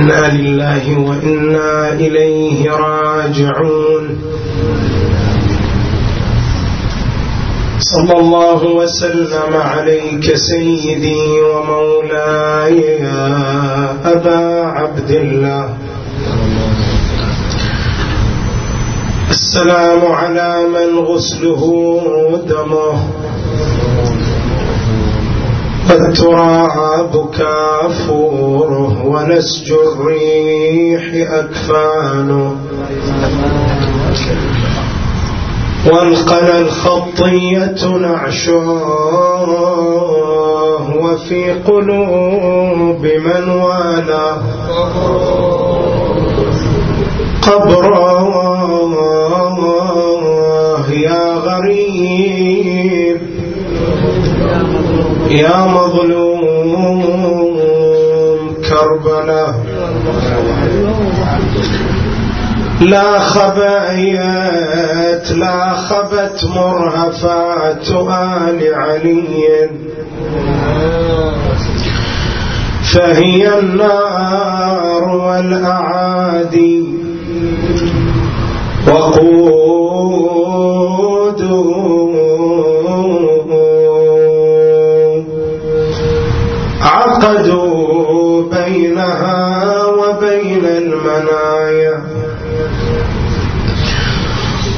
إنا لله وإنا إليه راجعون. صلى الله وسلم عليك سيدي ومولاي يا أبا عبد الله. السلام على من غسله دمه والتراب كافوره ونسج الريح أكفانه والقنا الخطية نعشاه وفي قلوب من والاه. قبراه يا غريب. يا مظلوم. كربلاء لا خبأيات لا خبت مرهفات آل علي. فهي النار والأعادي. وقود عقدوا بينها وبين المنايا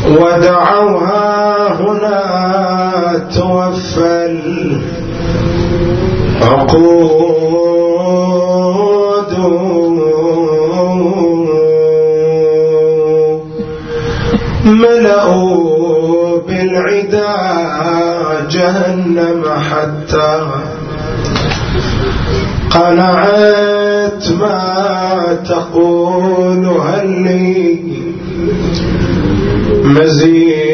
ودعوها هنا توفى العقود ملأوا بالعدا جهنم حتى قنعت ما تقول هل لي مزيد؟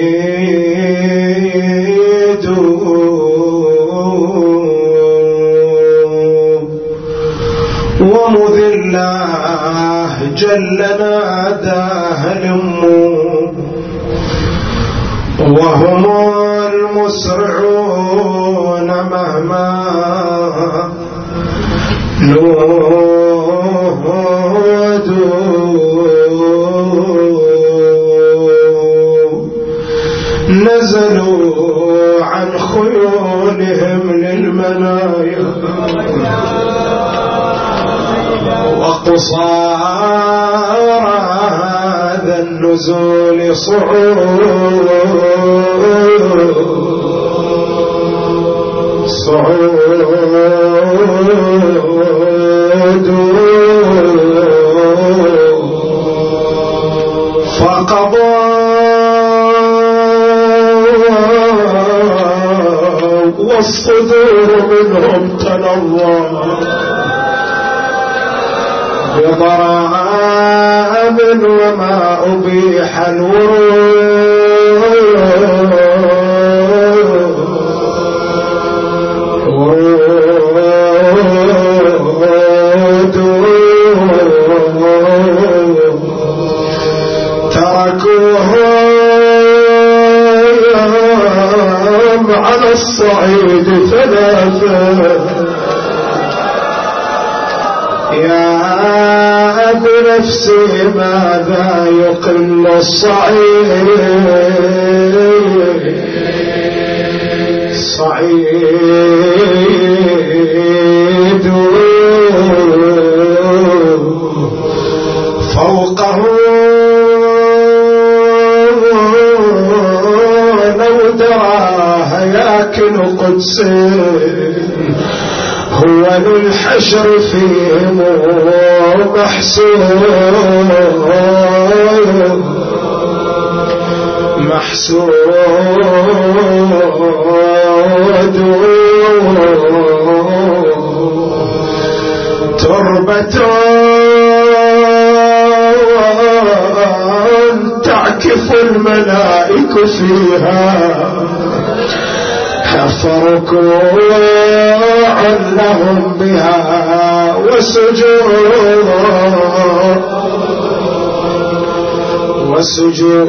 ومذ الله جل ناداه الأم. وهم المسرعون مهما نزلوا عن خيولهم للمنايا وقصار هذا النزول صعود صعود فقضى والصدور منهم تنوى بضرائب وما أبيح الورود. على الصعيد يا بنفسي ماذا يقل الصعيد؟ صعيد فوقه لو دراه ياكل قدسي هو للحشر فيهم محسود محسود تربة تعكف الملائك فيها. فركوع لهم بها وسجود. وسجود.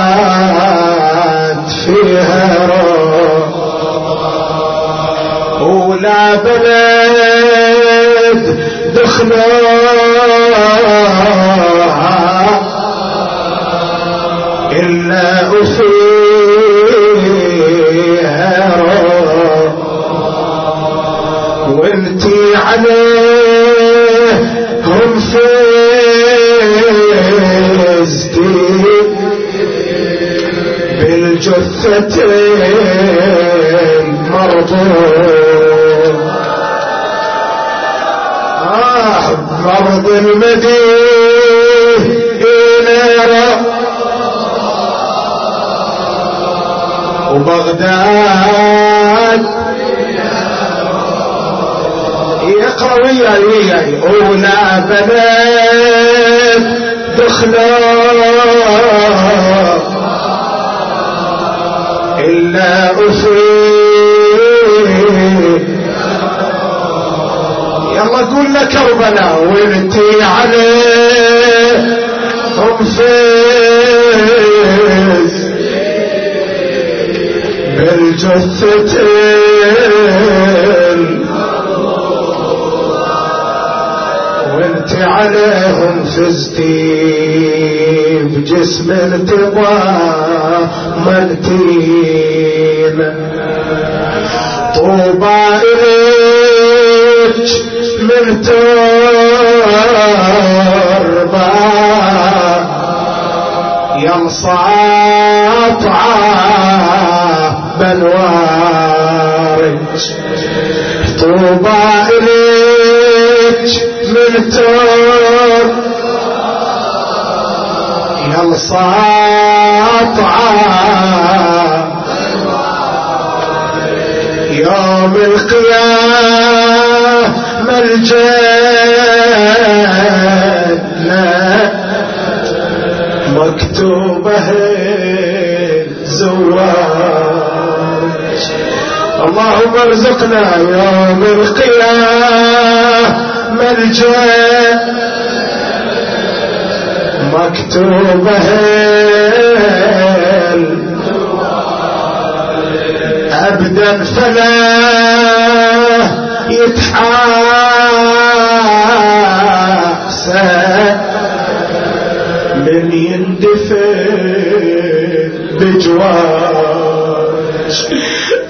وبغداد فيها ولا بلد دخلوها إلا أفيها وانتي عليهم فزتي بالجثتين مرضون. آه مرض المدينة. وبغداد. يقرأ وياي وياي أولى بنات دخلا إلا أفيد يلا قول لك كربلاء وانتي عليه. فيز بالجثتين. وانت عليهم فزتي بجسم ملتين. طوبى إليك من تربى. ينصاطعه بالوارج طوبى إليك من تور يلصاطعا يوم القيامة الجنة مكتوبة الزواج اللهم ارزقنا يوم القيامة الجنة مكتوبة. أبدأ فلا يتحاسب. من يندفن بجواش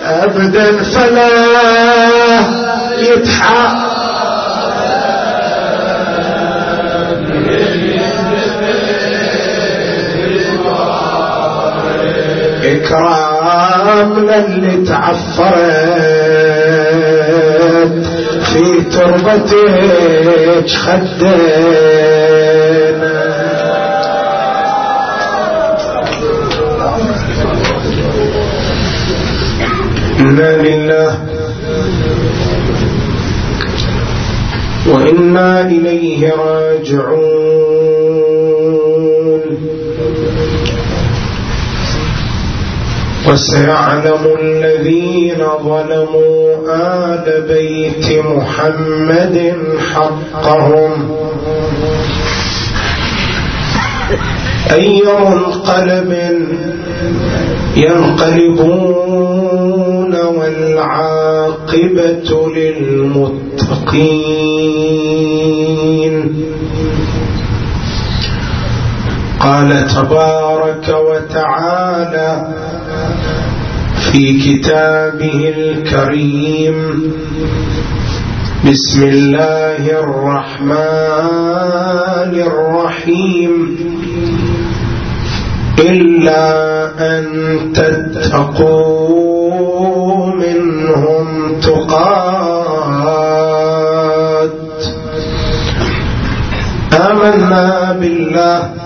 أبدأ فلا يتحاسب. اكرام للي تعفرت في تربتك خدينا. إنا لله. وإنا إليه راجعون. وسيعلم الذين ظلموا آل بيت محمد حقهم. أي منقلب ينقلبون والعاقبة للمتقين. قال تبارك وتعالى في كتابه الكريم. بسم الله الرحمن الرحيم. إلا أن تتقوا منهم تقات. آمنا بالله.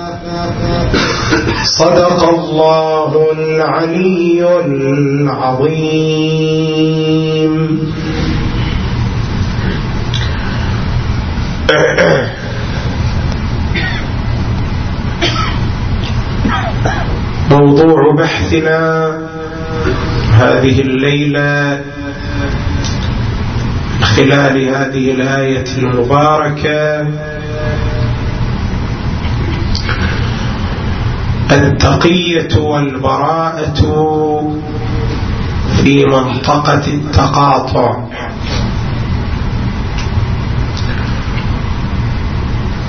صدق الله العلي العظيم. موضوع بحثنا هذه الليلة خلال هذه الآية المباركة. التقية والبراءة في منطقة التقاطع.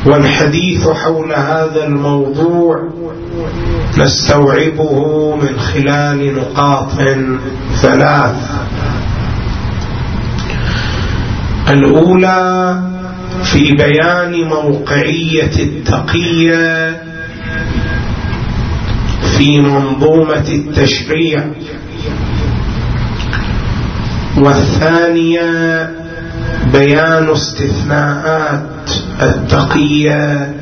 والحديث حول هذا الموضوع نستوعبه من خلال نقاط ثلاث. الأولى في بيان موقعية التقية في منظومة التشريع. والثانية بيان استثناءات التقية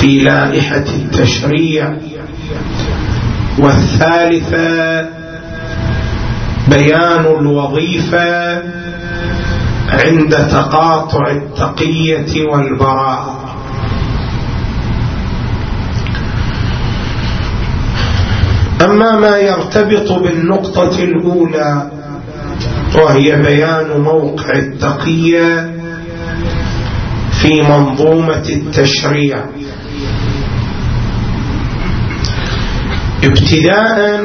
في لائحة التشريع. والثالثة بيان الوظيفة عند تقاطع التقية والبراءة. أما ما يرتبط بالنقطة الأولى وهي بيان موقع التقية في منظومة التشريع. ابتداء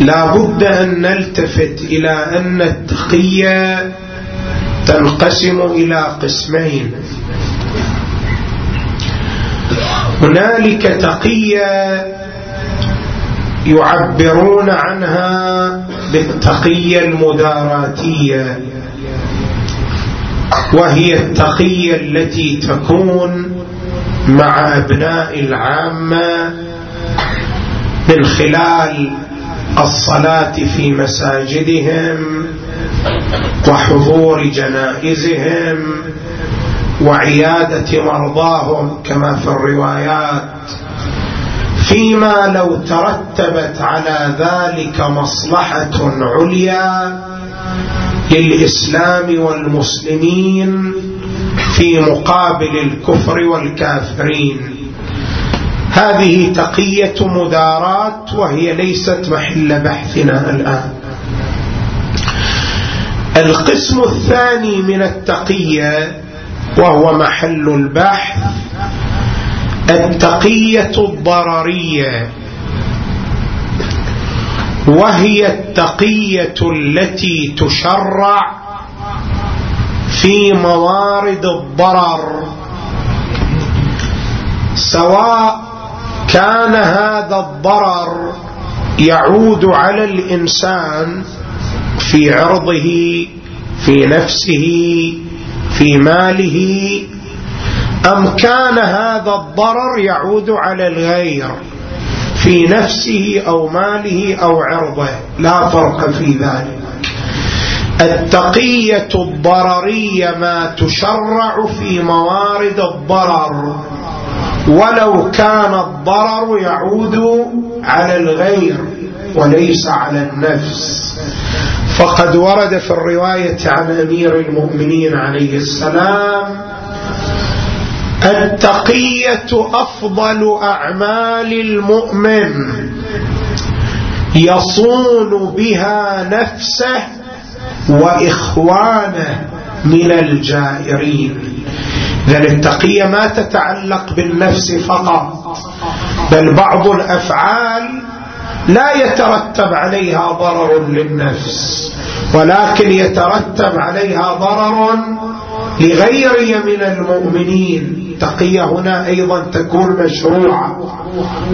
لا بد أن نلتفت إلى أن التقية تنقسم إلى قسمين. هنالك تقية يعبرون عنها بالتقية المداراتية. وهي التقية التي تكون مع أبناء العامة من خلال الصلاة في مساجدهم وحضور جنائزهم وعيادة مرضاهم كما في الروايات. فيما لو ترتبت على ذلك مصلحة عليا للإسلام والمسلمين في مقابل الكفر والكافرين. هذه تقية مدارات وهي ليست محل بحثنا الآن. القسم الثاني من التقية وهو محل البحث التقية الضررية. وهي التقية التي تشرع في موارد الضرر سواء كان هذا الضرر يعود على الإنسان في عرضه في نفسه في ماله أم كان هذا الضرر يعود على الغير في نفسه أو ماله أو عرضه؟ لا فرق في ذلك. التقية الضررية ما تشرع في موارد الضرر. ولو كان الضرر يعود على الغير وليس على النفس. فقد ورد في الرواية عن أمير المؤمنين عليه السلام التقية أفضل أعمال المؤمن. يصون بها نفسه وإخوانه من الجائرين. إذن التقية ما تتعلق بالنفس فقط بل بعض الأفعال لا يترتب عليها ضرر للنفس ولكن يترتب عليها ضرر لغيري من المؤمنين. التقية هنا أيضا تكون مشروعة.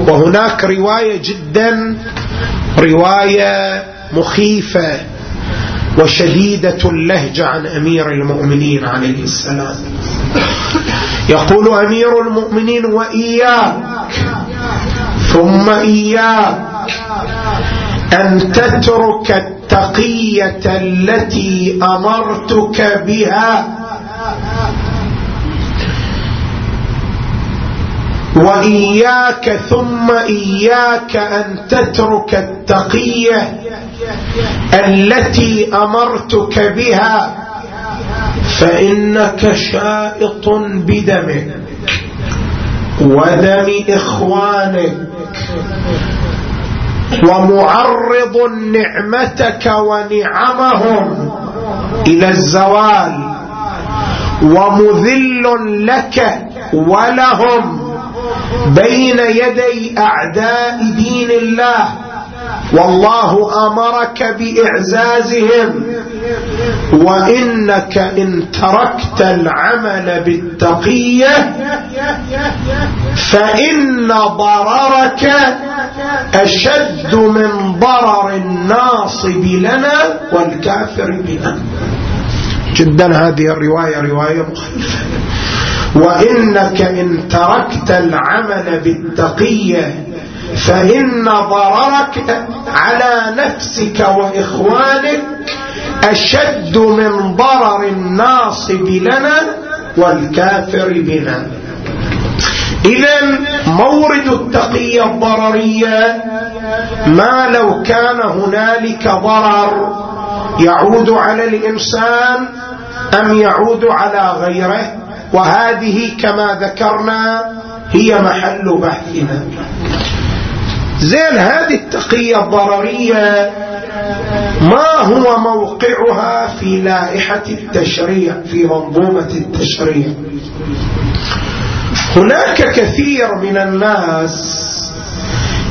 وهناك رواية جدا رواية مخيفة وشديدة اللهجة عن أمير المؤمنين عليه السلام. يقول أمير المؤمنين وإياك ثم إياك أن تترك التقية التي أمرتك بها وإياك ثم إياك أن تترك التقية التي أمرتك بها فإنك شائط بدمك. ودم إخوانك. ومعرض نعمتك ونعمهم إلى الزوال. ومذل لك ولهم. بين يدي أعداء دين الله. والله أمرك بإعزازهم. وإنك إن تركت العمل بالتقية فإن ضررك أشد من ضرر الناصب لنا والكافر بنا. جدا هذه الرواية رواية مخالفه وإنك إن تركت العمل بالتقية فإن ضررك على نفسك وإخوانك أشد من ضرر الناصب لنا والكافر بنا. إذا مورد التقية الضررية ما لو كان هنالك ضرر يعود على الإنسان أم يعود على غيره؟ وهذه كما ذكرنا هي محل بحثنا. زين هذه التقية الضررية ما هو موقعها في لائحة التشريع في منظومة التشريع؟ هناك كثير من الناس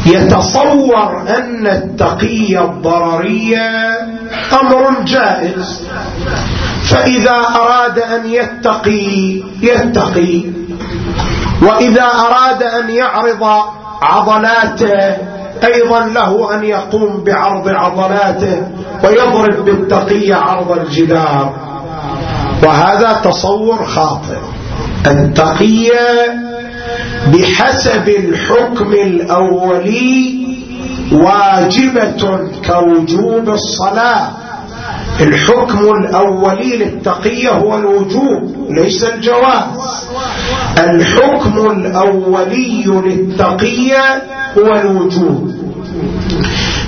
يتصور أن التقية الضررية أمر جائز. فإذا أراد أن يتقي يتقي. وإذا أراد أن يعرض عضلاته أيضا له أن يقوم بعرض عضلاته ويضرب بالتقية عرض الجدار. وهذا تصور خاطئ. التقية بحسب الحكم الأولي واجبة كوجوب الصلاة. الحكم الأولي للتقية هو الوجوب ليس الجواز. الحكم الأولي للتقية هو الوجوب.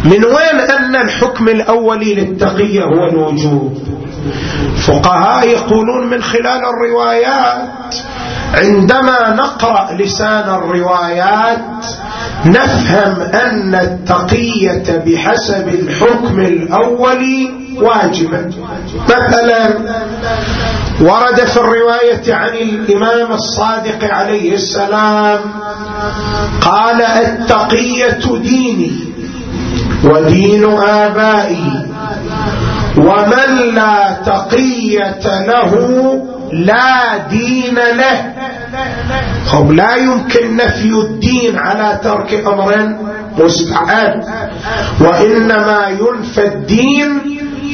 من وين أن الحكم الأولي للتقية هو الوجوب؟ فقهاء يقولون من خلال الروايات عندما نقرأ لسان الروايات نفهم أن التقية بحسب الحكم الأولي واجبة مثلا ورد في الرواية عن الإمام الصادق عليه السلام قال التقية ديني ودين آبائي. ومن لا تقية له لا دين له. هم لا يمكن نفي الدين على ترك أمر مستحب. وإنما ينفى الدين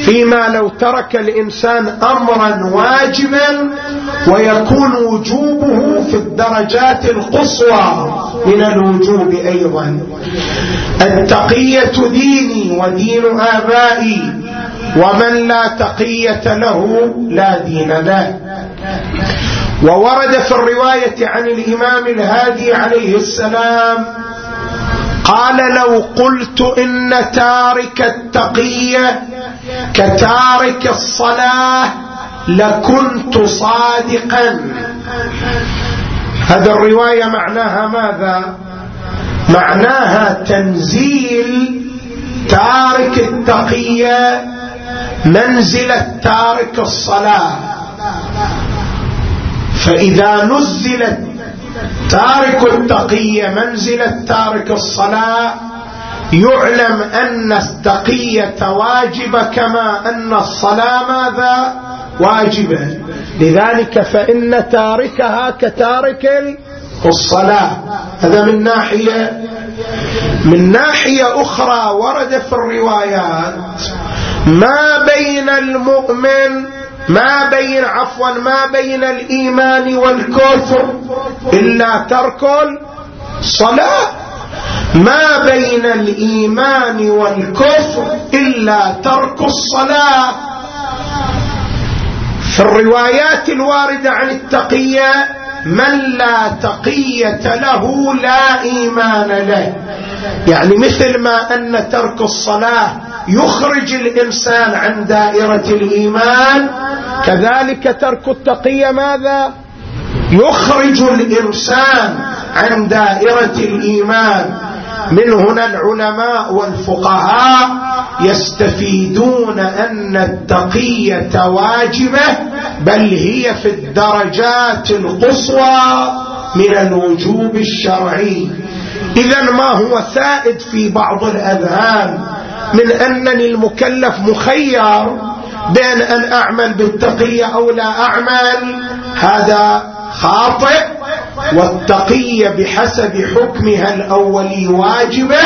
فيما لو ترك الإنسان أمرا واجبا ويكون وجوبه في الدرجات القصوى من الوجوب أيضا. التقية ديني ودين آبائي ومن لا تقية له لا دين له. وورد في الرواية عن الإمام الهادي عليه السلام قال لو قلت إن تارك التقية كتارك الصلاة لكنت صادقا. هذا الرواية معناها ماذا؟ معناها تنزيل تارك التقية منزلة تارك الصلاة. فإذا نزلت تارك التقية منزلة تارك الصلاة يعلم أن التقية واجبة كما أن الصلاة ماذا؟ واجبة. لذلك فإن تاركها كتارك الصلاة. هذا من ناحية من ناحية أخرى ورد في الروايات ما بين المؤمن ما بين عفوا ما بين الإيمان والكفر إلا ترك الصلاة. ما بين الإيمان والكفر إلا ترك الصلاة. في الروايات الواردة عن التقية من لا تقية له لا إيمان له. يعني مثل ما أن ترك الصلاة يخرج الإنسان عن دائرة الإيمان كذلك ترك التقية ماذا؟ يخرج الإنسان عن دائرة الإيمان. من هنا العلماء والفقهاء يستفيدون أن التقية واجبة بل هي في الدرجات القصوى من الوجوب الشرعي. إذا ما هو سائد في بعض الأذهان من أنني المكلف مخير بين أن أعمل بالتقية أو لا أعمل هذا خاطئ. والتقية بحسب حكمها الأولي واجبة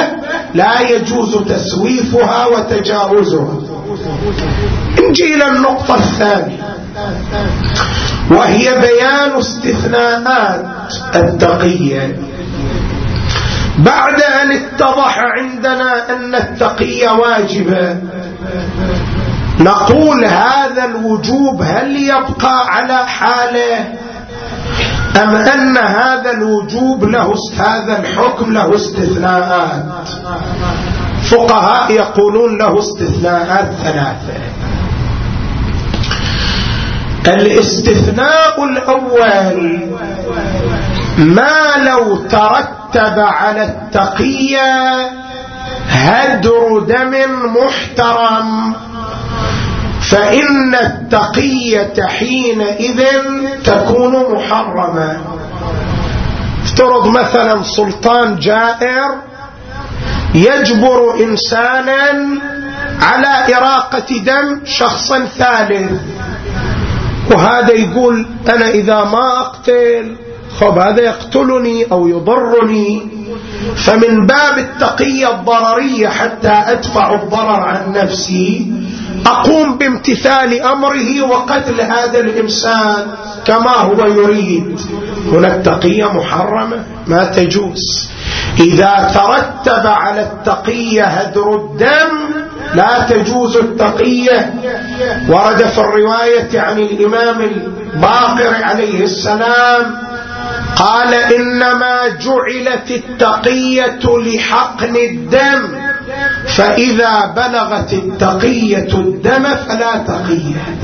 لا يجوز تسويفها وتجاوزها. نجي إلى النقطة الثانية. وهي بيان استثناءات التقية. بعد أن اتضح عندنا أن التقية واجبة نقول هذا الوجوب هل يبقى على حاله؟ أم أن هذا الوجوب له هذا الحكم له استثناءات؟ فقهاء يقولون له استثناءات ثلاثة. الاستثناء الأول ما لو ترتب على التقية هدر دم محترم. فإن التقية حينئذ تكون محرمة. افترض مثلا سلطان جائر يجبر إنسانا على إراقة دم شخص ثالث وهذا يقول أنا إذا ما أقتل خب هذا يقتلني أو يضرني؟ فمن باب التقية الضررية حتى أدفع الضرر عن نفسي أقوم بامتثال أمره وقتل هذا الإنسان كما هو يريد. هنا التقية محرمة؟ ما تجوز. إذا ترتب على التقية هدر الدم لا تجوز التقية. ورد في الرواية عن الإمام الباقر عليه السلام قال إنما جعلت التقية لحقن الدم فإذا بلغت التقية الدم فلا تقية.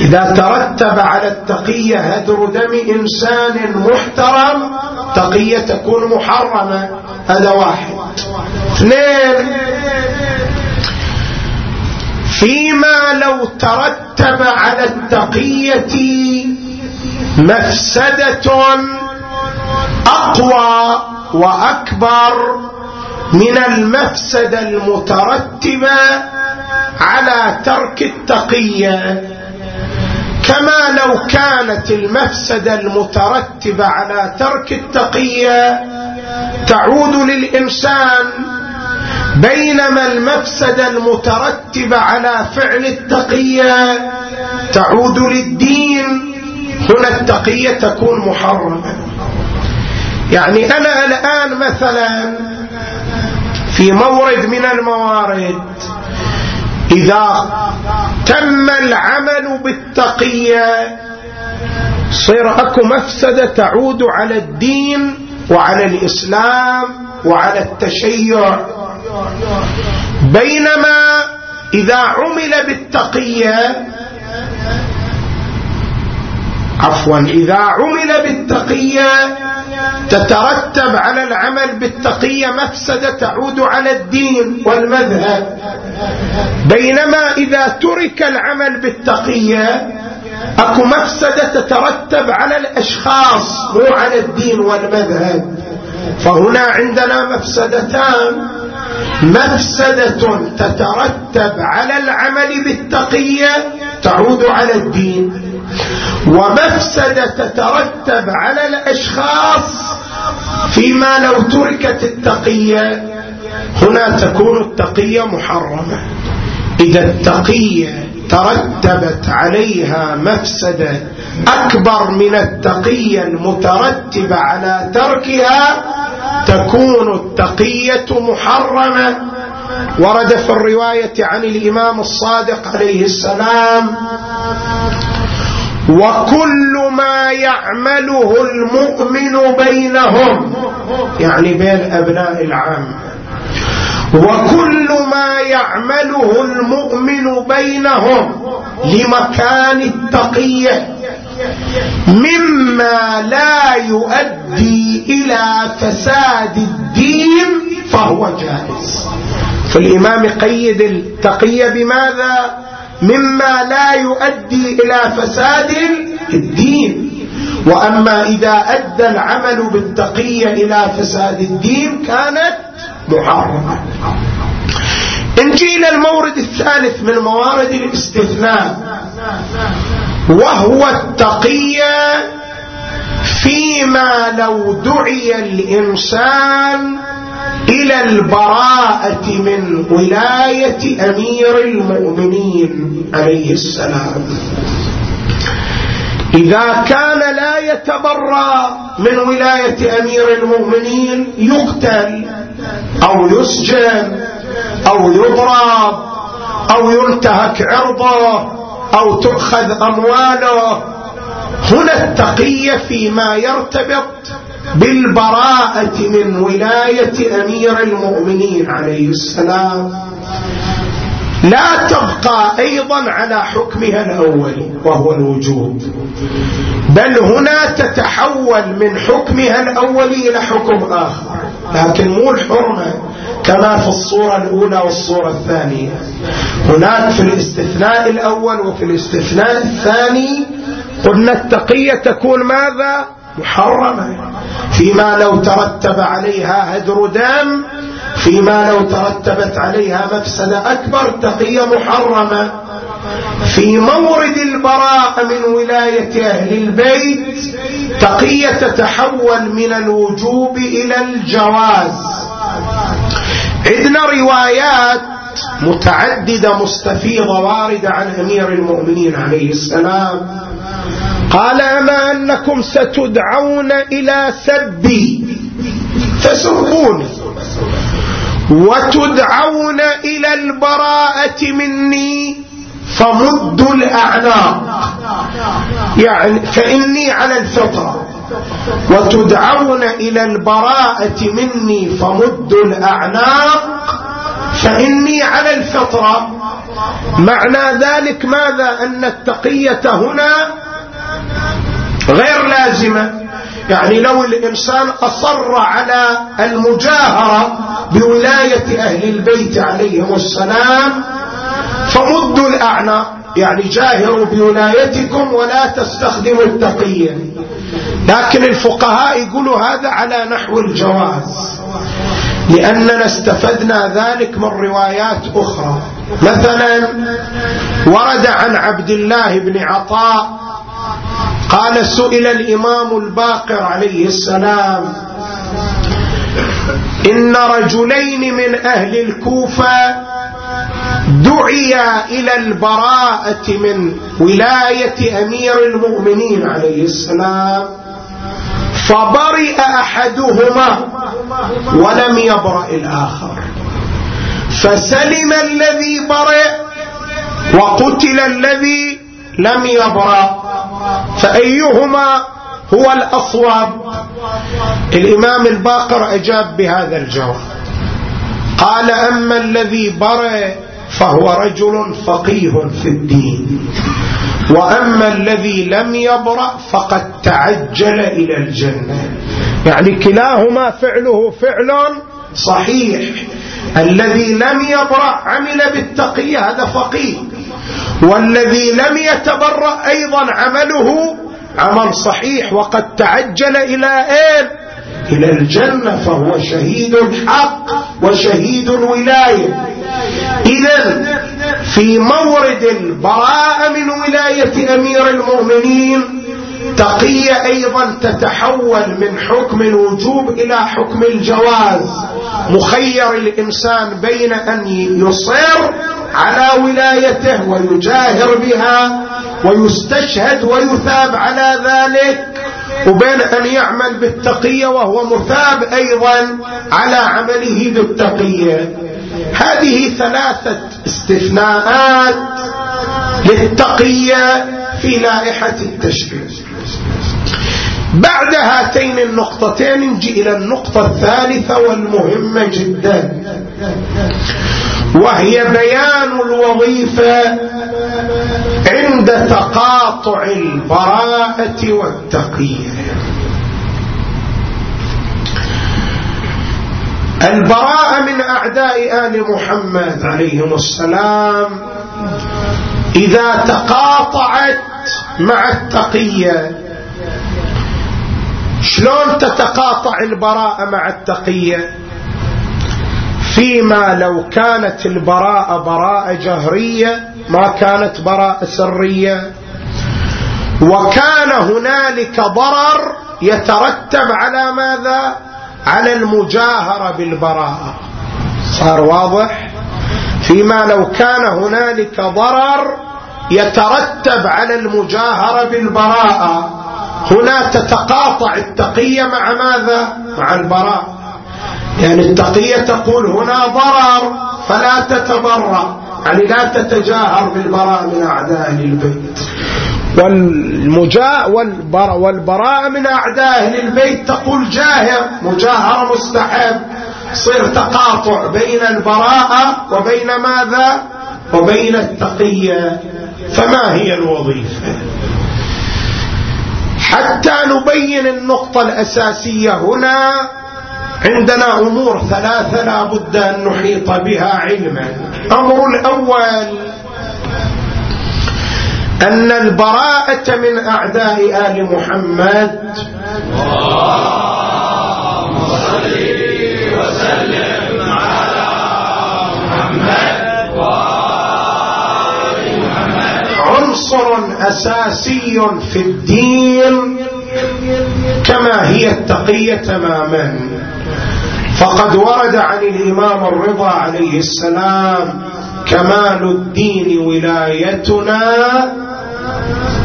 إذا ترتب على التقية هدر دم إنسان محترم تقية تكون محرمة هذا واحد. اثنين فيما لو ترتب على التقية مفسدة أقوى وأكبر من المفسدة المترتبة على ترك التقية كما لو كانت المفسدة المترتبة على ترك التقية تعود للإنسان بينما المفسدة المترتبة على فعل التقية تعود للدين هنا التقية تكون محرمة يعني أنا الآن مثلا في مورد من الموارد إذا تم العمل بالتقية صير أكو مفسدة تعود على الدين وعلى الإسلام وعلى التشيع. بينما إذا عمل بالتقية عفوا إذا عمل بالتقية تترتب على العمل بالتقية مفسدة تعود على الدين والمذهب. بينما إذا ترك العمل بالتقية أكو مفسدة تترتب على الأشخاص مو على الدين والمذهب. فهنا عندنا مفسدتان. مفسدة تترتب على العمل بالتقية تعود على الدين. ومفسدة تترتب على الأشخاص فيما لو تركت التقية. هنا تكون التقية محرمة. إذا التقية ترتبت عليها مفسدة أكبر من التقية المترتبة على تركها تكون التقية محرمة. ورد في الرواية عن الإمام الصادق عليه السلام وكل ما يعمله المؤمن بينهم يعني بين أبناء العام وكل ما يعمله المؤمن بينهم لمكان التقية مما لا يؤدي إلى فساد الدين فهو جائز. فالإمام يقيد التقية بماذا؟ مما لا يؤدي إلى فساد الدين. وأما إذا أدى العمل بالتقية إلى فساد الدين كانت محرمة. إلى المورد الثالث من موارد الاستثناء وهو التقية فيما لو دعي الإنسان إلى البراءة من ولاية أمير المؤمنين عليه السلام. إذا كان لا يتبرى من ولاية أمير المؤمنين يقتل أو يسجن أو يضرب أو ينتهك عرضه أو تؤخذ أمواله. هنا التقية فيما يرتبط بالبراءة من ولاية أمير المؤمنين عليه السلام. لا تبقى أيضا على حكمها الأول وهو الوجود. بل هنا تتحول من حكمها الأول إلى حكم آخر. لكن مو الحرمة كما في الصورة الأولى والصورة الثانية. هناك في الاستثناء الأول وفي الاستثناء الثاني قلنا التقية تكون ماذا؟ محرمة. فيما لو ترتب عليها هدر دم فيما لو ترتبت عليها مفسدة أكبر تقية محرمة. في مورد البراءة من ولاية أهل البيت تقية تتحول من الوجوب إلى الجواز. عندنا روايات متعددة مستفيضة واردة عن أمير المؤمنين عليه السلام. قال أما أنكم ستدعون إلى سبي فسبوني وتدعون إلى البراءة مني فمدوا الأعناق. يعني فإني على الفطرة وتدعون إلى البراءة مني فمدوا الأعناق. فإني على الفطرة. معنى ذلك ماذا؟ أن التقية هنا غير لازمة. يعني لو الإنسان أصر على المجاهرة بولاية أهل البيت عليهم السلام فمدوا الأعناق يعني جاهروا بولايتكم ولا تستخدموا التقية. لكن الفقهاء يقولوا هذا على نحو الجواز. لأننا استفدنا ذلك من روايات أخرى. مثلا ورد عن عبد الله بن عطاء قال سئل الإمام الباقر عليه السلام إن رجلين من أهل الكوفة دعيا إلى البراءة من ولاية أمير المؤمنين عليه السلام. فبرئ أحدهما ولم يبرأ الآخر. فسلم الذي برئ وقتل الذي لم يبرأ. فأيهما هو الأصوب الإمام الباقر أجاب بهذا الجواب. قال أما الذي برئ فهو رجل فقيه في الدين. وأما الذي لم يبرأ فقد تعجل إلى الجنة. يعني كلاهما فعله فعل صحيح. الذي لم يبرأ عمل بالتقية هذا فقيه. والذي لم يتبرأ أيضا عمله عمل صحيح وقد تعجل إلى أين؟ إلى الجنة فهو شهيد الحق وشهيد الولاية. إذا في مورد البراءة من ولاية أمير المؤمنين تقية أيضا تتحول من حكم الوجوب إلى حكم الجواز. مخير الإنسان بين أن يصر على ولايته ويجاهر بها ويستشهد ويثاب على ذلك وبين أن يعمل بالتقية وهو مثاب أيضا على عمله بالتقية. هذه ثلاثة استثناءات للتقية في لائحة التشريع بعد هاتين النقطتين نجي إلى النقطة الثالثة والمهمة جدا. وهي بيان الوظيفة عند تقاطع البراءة والتقية. البراءة من أعداء آل محمد عليهم السلام إذا تقاطعت مع التقية. شلون تتقاطع البراءة مع التقية؟ فيما لو كانت البراءة براءة جهرية ما كانت براءة سرية. وكان هنالك ضرر يترتب على ماذا؟ على المجاهرة بالبراءة. صار واضح؟ فيما لو كان هنالك ضرر يترتب على المجاهرة بالبراءة. هنا تتقاطع التقية مع ماذا؟ مع البراءة. يعني التقية تقول هنا ضرر فلا تتبرأ. يعني لا تتجاهر بالبراء من أعداء البيت. والمجاء والبراء, والبراء من أعداء أهل البيت. تقول جاهر مجاهرة مستحب. صير تقاطع بين البراءة وبين ماذا؟ وبين التقية. فما هي الوظيفة؟ حتى نبين النقطة الأساسية هنا. عندنا أمور ثلاثة لا بد أن نحيط بها علما. الأمر الأول أن البراءة من أعداء آل محمد. وسلم على محمد عنصر أساسي في الدين كما هي التقية تماما. فقد ورد عن الإمام الرضا عليه السلام كمال الدين ولايتنا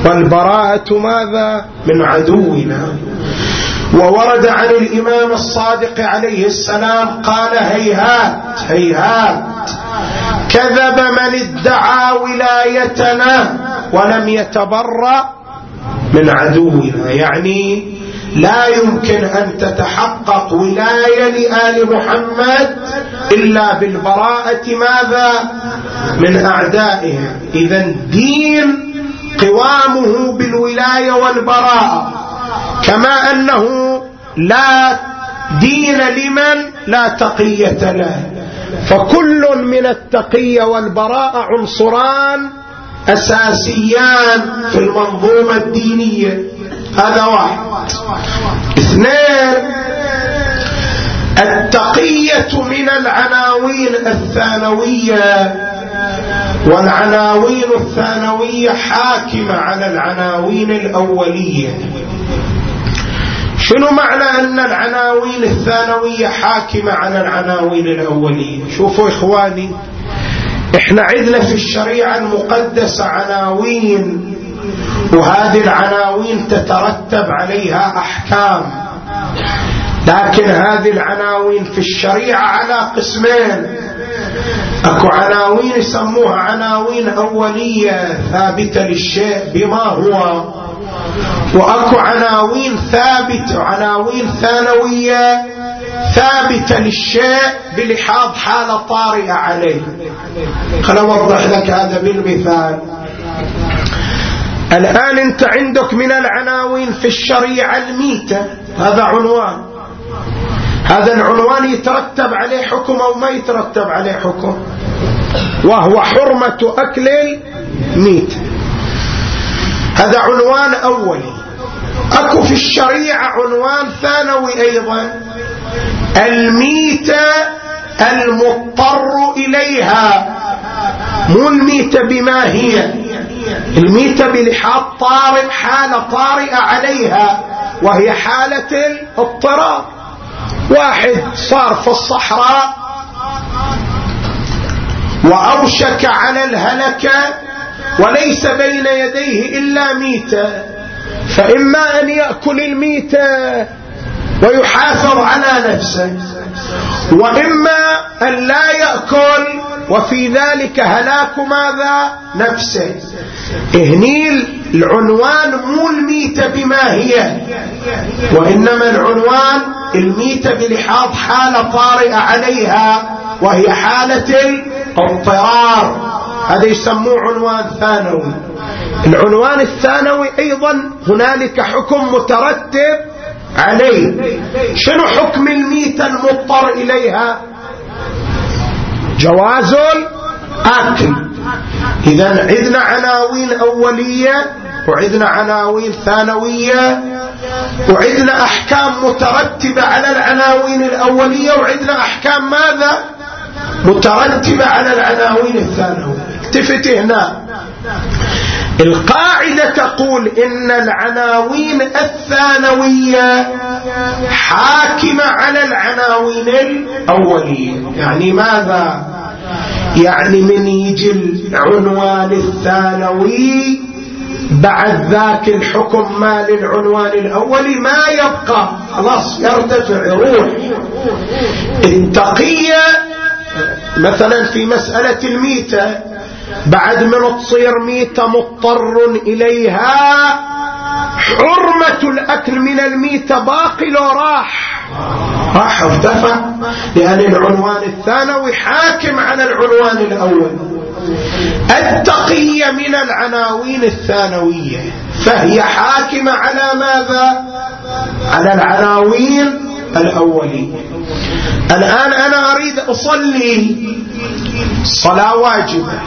والبراءة ماذا؟ من عدونا. وورد عن الإمام الصادق عليه السلام قال هيهات هيهات. كذب من ادعى ولايتنا ولم يتبرأ من عدونا. يعني لا يمكن أن تتحقق ولاية لآل محمد إلا بالبراءة ماذا؟ من أعدائهم إذا الدين قوامه بالولاية والبراءة. كما أنه لا دين لمن لا تقية له. فكل من التقية والبراءة عنصران أساسيان في المنظومة الدينية. هذا واحد. اثنين التقية من العناوين الثانوية. والعناوين الثانوية حاكمة على العناوين الأولية. شنو معنى أن العناوين الثانوية حاكمة على العناوين الأولية؟ شوفوا إخواني إحنا عندنا في الشريعة المقدسة عناوين وهذه العناوين تترتب عليها أحكام. لكن هذه العناوين في الشريعة على قسمين. أكو عناوين يسموها عناوين أولية ثابتة للشيء بما هو. وأكو عناوين ثابتة عناوين ثانوية ثابتة للشيء بلحاظ حالة طارئة عليه خل أوضح لك هذا بالمثال. الآن أنت عندك من العناوين في الشريعة الميتة هذا عنوان. هذا العنوان يترتب عليه حكم أو ما يترتب عليه حكم. وهو حرمة أكل الميتة هذا عنوان أولي. أكو في الشريعة عنوان ثانوي أيضا. الميتة المضطر إليها. مو الميتة بما هي. الميتة بلحاظ طارئ حالة طارئة عليها وهي حالة الاضطراب واحد صار في الصحراء وأوشك على الهلكة وليس بين يديه إلا ميتة فإما أن يأكل الميتة ويحافظ على نفسه. وإما أن لا يأكل وفي ذلك هلاك ماذا؟ نفسه. هني العنوان مو الميتة بما هي وإنما العنوان الميتة بلحاظ حالة طارئة عليها وهي حالة الاضطرار هذا يسموه عنوان ثانوي. العنوان الثانوي أيضا هنالك حكم مترتب عليه. شنو حكم الميتة المضطر إليها؟ جواز الأكل إذا عندنا عناوين أولية وعندنا عناوين ثانوية وعندنا أحكام مترتبة على العناوين الأولية وعندنا أحكام ماذا؟ مترتبة على العناوين الثانوية. التفت هنا. القاعدة تقول إن العناوين الثانوية حاكمة على العناوين الأولية. يعني ماذا؟ يعني من يجي العنوان الثانوي بعد ذاك الحكم ما للعنوان الأولي ما يبقى. خلاص يرتفع يروح. التقية مثلا في مسألة الميتة. بعد من تصير ميتة مضطر إليها حرمة الأكل من الميتة باقي لو راح. راح ارتفع لأن العنوان الثانوي حاكم على العنوان الأول. التقية من العناوين الثانوية فهي حاكمة على ماذا؟ على العناوين الأولية الآن أنا أريد أصلي. صلاة واجبة.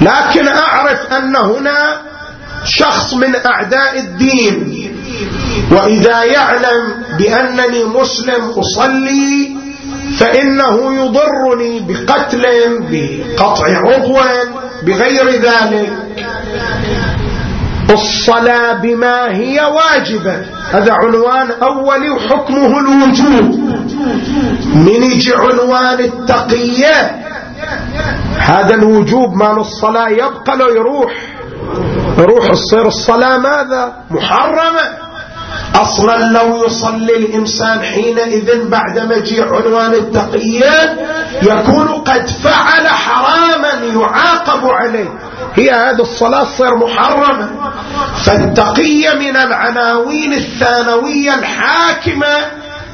لكن أعرف أن هنا شخص من أعداء الدين. وإذا يعلم بأنني مسلم أصلي فإنه يضرني بقتل بقطع عضو بغير ذلك. الصلاة بما هي واجبة. هذا عنوان أولي وحكمه الوجوب من يجي عنوان التقية؟ هذا الوجوب مال الصلاة يبقى له يروح. يروح تصير الصلاة ماذا؟ محرمة. أصلا لو يصلي الإنسان حينئذ بعد مجيء عنوان التقية يكون قد فعل حراما يعاقب عليه. هي هذه الصلاة تصير محرمة. فالتقية من العناوين الثانوية الحاكمة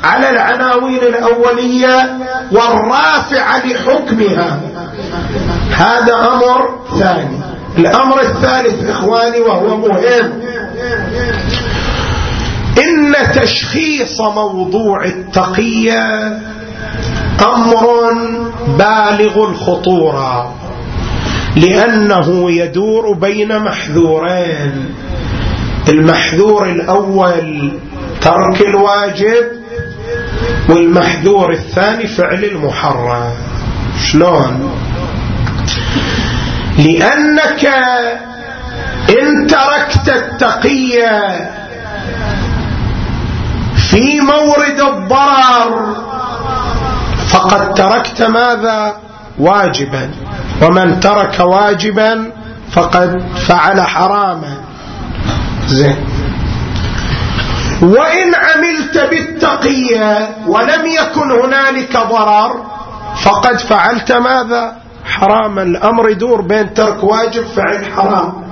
على العناوين الأولية والرافعة لحكمها. هذا أمر ثاني. الأمر الثالث إخواني وهو مهم. إن تشخيص موضوع التقية أمر بالغ الخطورة لأنه يدور بين محذورين. المحذور الأول ترك الواجب والمحذور الثاني فعل المحرم. شلون؟ لأنك إن تركت التقية في مورد الضرر فقد تركت ماذا؟ واجبا. ومن ترك واجبا فقد فعل حراما. زين. وإن عملت بالتقية ولم يكن هنالك ضرر فقد فعلت ماذا؟ حراما الأمر يدور بين ترك واجب فعل حرام.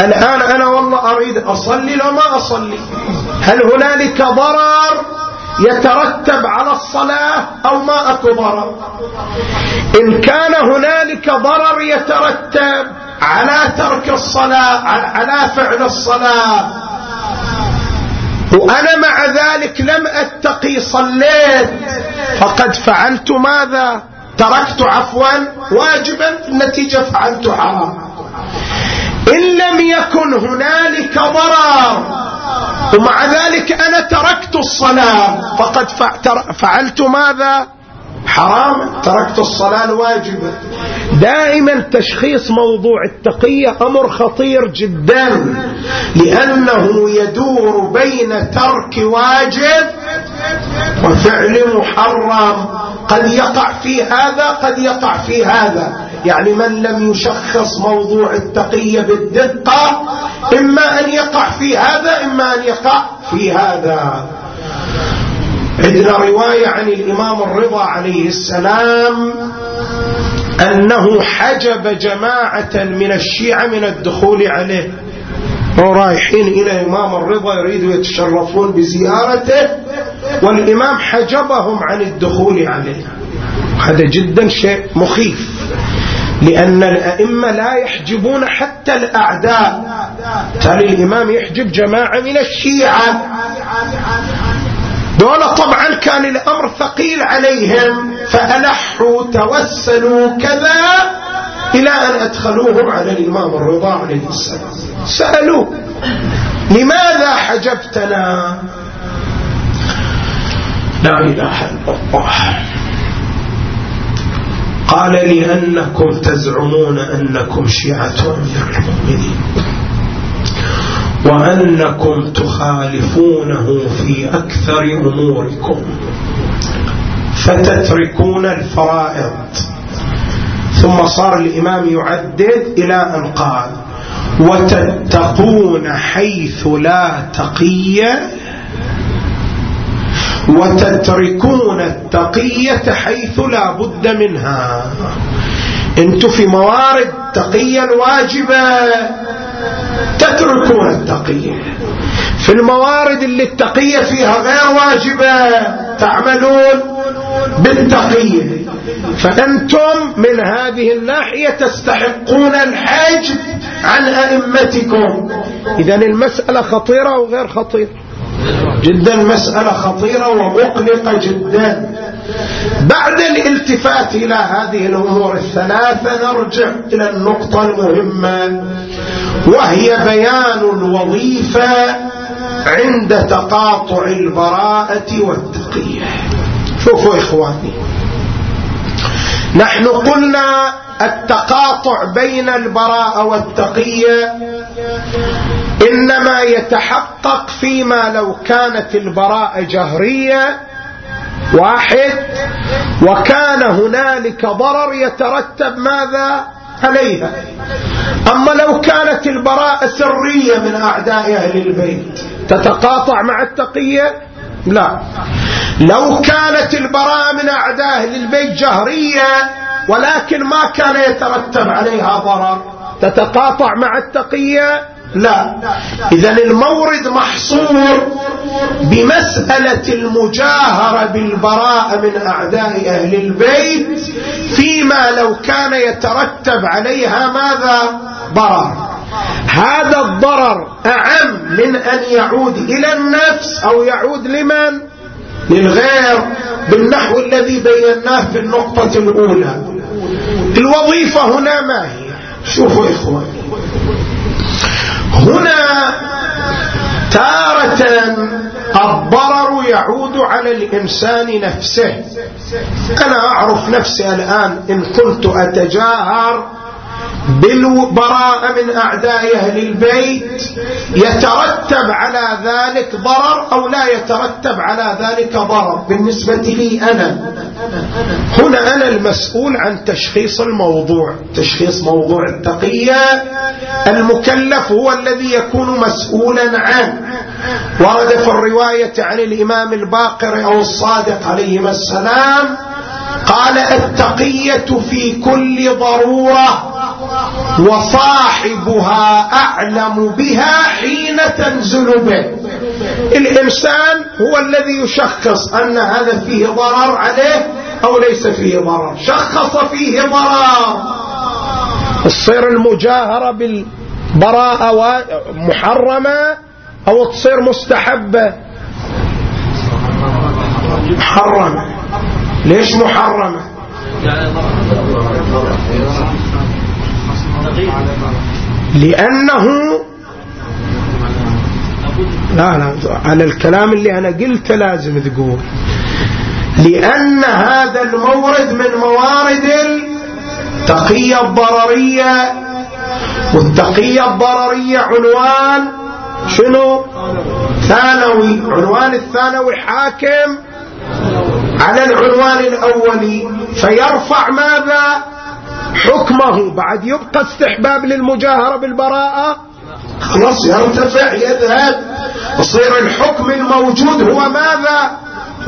الآن أنا والله أريد أصلي لو ما أصلي. هل هنالك ضرر يترتب على الصلاة أو ما أكو ضرر؟ إن كان هنالك ضرر يترتب على ترك الصلاة على فعل الصلاة. وأنا مع ذلك لم أتقي صليت. فقد فعلت ماذا؟ تركت عفوا واجبا النتيجة فعلت حرام إن لم يكن هنالك ضرر ومع ذلك أنا تركت الصلاة فقد فعلت ماذا؟ حرام تركت الصلاة الواجبة. دائما تشخيص موضوع التقية أمر خطير جدا لأنه يدور بين ترك واجب وفعل محرم. قد يقع في هذا قد يقع في هذا. يعني من لم يشخص موضوع التقية بالدقة إما أن يقع في هذا إما أن يقع في هذا. عندنا رواية عن الإمام الرضا عليه السلام أنه حجب جماعة من الشيعة من الدخول عليه. ورايحين إلى إمام الرضا يريدوا يتشرفون بزيارته والإمام حجبهم عن الدخول عليه. هذا جدا شيء مخيف. لأن الأئمة لا يحجبون حتى الأعداء. تالي الإمام يحجب جماعة من الشيعة؟ دولة طبعا كان الأمر ثقيل عليهم. فألحوا توسلوا كذا إلى أن أدخلوهم على الإمام الرضا عليه السلام. سألوه لماذا حجبتنا؟ لا إله إلا الله. قال لأنكم تزعمون أنكم شيعة أمير المؤمنين وأنكم تخالفونه في أكثر أموركم فتتركون الفرائض. ثم صار الإمام يعدد إلى أن قال وتتقون حيث لا تقي وتتركون التقية حيث لا بد منها. أنتم في موارد تقية الواجبة تتركون التقية. في الموارد اللي التقية فيها غير واجبة تعملون بالتقية. فأنتم من هذه الناحية تستحقون الحج عن أئمتكم. إذا المسألة خطيرة أو غير خطيرة؟ جدا مسألة خطيرة ومقلقة جدا. بعد الالتفات إلى هذه الأمور الثلاثة نرجع إلى النقطة المهمة وهي بيان الوظيفة عند تقاطع البراءة والتقية. شوفوا إخواني نحن قلنا التقاطع بين البراءة والتقية إنما يتحقق فيما لو كانت البراءة جهرية واحد وكان هنالك ضرر يترتب ماذا؟ عليها. أما لو كانت البراءة سرية من أعداء أهل البيت تتقاطع مع التقية؟ لا. لو كانت البراءة من أعداء أهل البيت جهرية ولكن ما كان يترتب عليها ضرر تتقاطع مع التقية؟ لا. إذا المورد محصور بمسألة المجاهرة بالبراءة من أعداء أهل البيت فيما لو كان يترتب عليها ماذا؟ ضرر. هذا الضرر أعم من أن يعود إلى النفس أو يعود لمن؟ للغير بالنحو الذي بيناه في النقطة الأولى. الوظيفة هنا ما هي؟ شوفوا إخواني. هنا تارة الضرر يعود على الإنسان نفسه. أنا أعرف نفسي الآن إن كنت أتجاهر بالبراءة من أعداء أهل البيت يترتب على ذلك ضرر أو لا يترتب على ذلك ضرر. بالنسبة لي أنا هنا أنا المسؤول عن تشخيص الموضوع. تشخيص موضوع التقية المكلف هو الذي يكون مسؤولا عنه. ورد في الرواية عن الإمام الباقر أو الصادق عليهما السلام قال التقية في كل ضرورة. وصاحبها أعلم بها حين تنزل به. الإنسان هو الذي يشخص أن هذا فيه ضرر عليه أو ليس فيه ضرر. شخص فيه ضرر. تصير المجاهرة بالبراءة محرمة أو تصير مستحبة. محرمة. ليش محرمة؟ لأنه لا لا على الكلام اللي أنا قلته لازم تقول. لأن هذا المورد من موارد التقية الضررية. والتقية الضررية عنوان شنو؟ ثانوي. عنوان الثانوي حاكم على العنوان الأولي. فيرفع ماذا؟ حكمه بعد يبقى استحباب للمجاهرة بالبراءة. خلاص يرتفع يذهب. يصير الحكم الموجود هو ماذا؟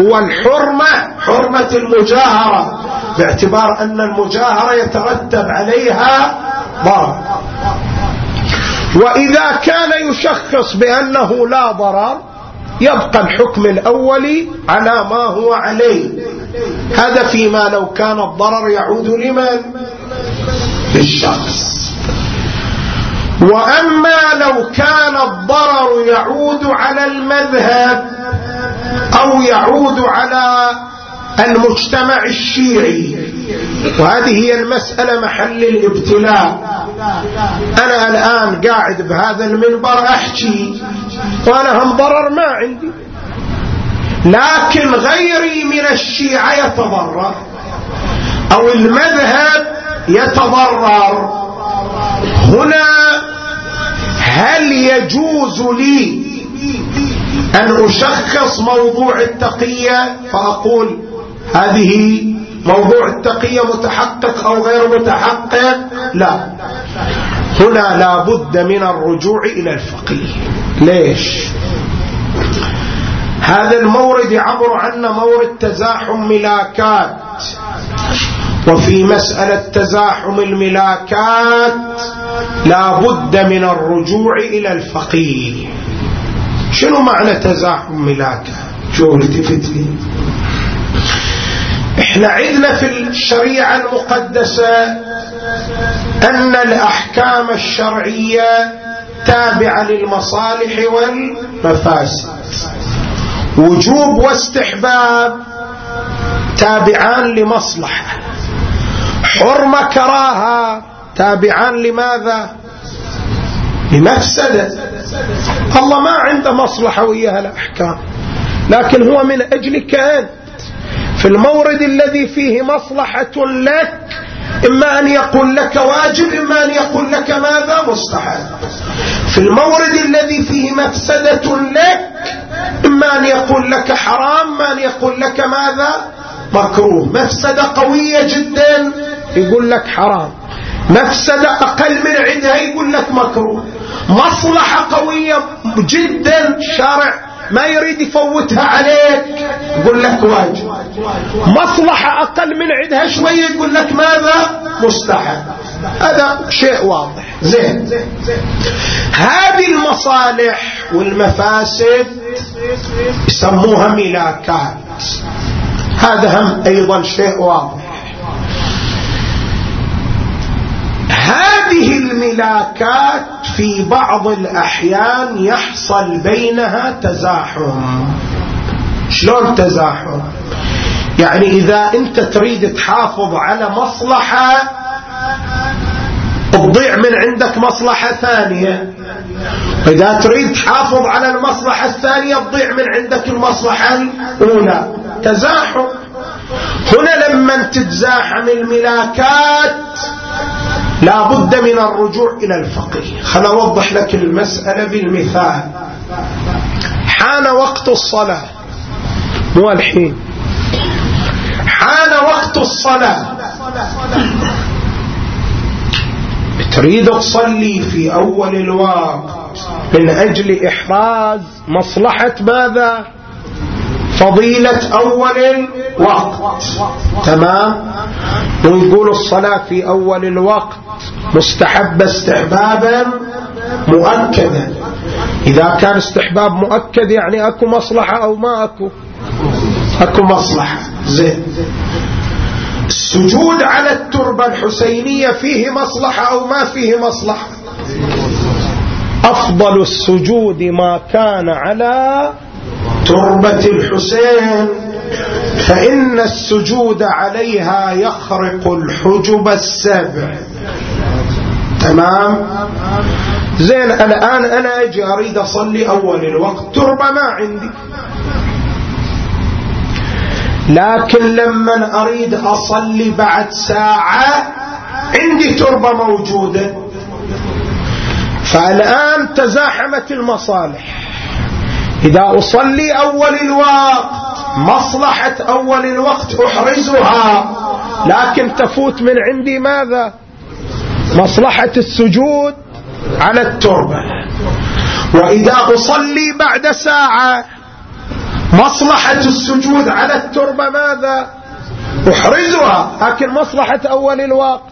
هو الحرمة. حرمة المجاهرة باعتبار أن المجاهرة يترتب عليها ضرر. وإذا كان يشخص بأنه لا ضرر يبقى الحكم الأولي على ما هو عليه. هذا فيما لو كان الضرر يعود لمن؟ للشخص. وأما لو كان الضرر يعود على المذهب أو يعود على المجتمع الشيعي وهذه هي المسألة محل الابتلاء. أنا الآن قاعد بهذا المنبر أحكي وأنا هم ضرر ما عندي. لكن غيري من الشيعة يتضرر أو المذهب يتضرر. هنا هل يجوز لي أن أشخص موضوع التقية فأقول هذه موضوع التقية متحقق أو غير متحقق؟ لا. هنا لا بد من الرجوع إلى الفقيه. ليش؟ هذا المورد يعبر عنا مورد تزاحم ملاكات. وفي مسألة تزاحم الملاكات لا بد من الرجوع إلى الفقيه. شنو معنى تزاحم ملاكات شو التفت لي إحنا عندنا في الشريعة المقدسة أن الأحكام الشرعية تابعة للمصالح والمفاسد. وجوب واستحباب تابعان لمصلحة. حرمة كراهة. تابعان لماذا؟ لمفسدة الله ما عنده مصلحة وياها الأحكام. لكن هو من أجلك أنت. في المورد الذي فيه مصلحة لك إما أن يقول لك واجب إما أن يقول لك ماذا؟ مستحب. في المورد الذي فيه مفسدة لك إما أن يقول لك حرام ما أن يقول لك ماذا؟ مكروه. مفسدة قوية جدا. يقول لك حرام. مفسدة أقل من عندها يقول لك مكروه. مصلحة قوية جدا شرع ما يريد يفوتها عليك. يقول لك واجب. مصلحة أقل من عندها شوية يقول لك ماذا؟ مستحب. هذا شيء واضح. زين. هذه المصالح والمفاسد يسموها ملاكات. هذا هم أيضا شيء واضح. هذه الملاكات في بعض الأحيان يحصل بينها تزاحم. شلون تزاحم؟ يعني إذا أنت تريد تحافظ على مصلحة تضيع من عندك مصلحة ثانية. إذا تريد تحافظ على المصلحة الثانية تضيع من عندك المصلحة الأولى. تزاحم. هنا لما تتزاحم الملاكات لا بد من الرجوع إلى الفقيه خل أوضح لك المسألة بالمثال. حان وقت الصلاة. مو الحين. حان وقت الصلاة. تريد تصلي في أول الوقت. من أجل إحراز مصلحة ماذا؟ فضيلة أول الوقت. تمام؟ ويقول الصلاة في أول الوقت مستحب استحبابا مؤكدا. إذا كان استحباب مؤكد يعني أكو مصلحة أو ما أكو. أكو مصلحة. زين. السجود على التربة الحسينية فيه مصلحة أو ما فيه مصلحة؟ أفضل السجود ما كان على تربة الحسين فإن السجود عليها يخرق الحجب السبع. تمام؟ زين الآن أنا أجي أريد أصلي أول الوقت. تربة ما عندي. لكن لما أريد أصلي بعد ساعة عندي تربة موجودة. فالآن تزاحمت المصالح. إذا أصلي أول الوقت مصلحة أول الوقت أحرزها. لكن تفوت من عندي ماذا؟ مصلحة السجود على التربة. وإذا أصلي بعد ساعة مصلحة السجود على التربة ماذا؟ أحرزها. لكن مصلحة أول الوقت.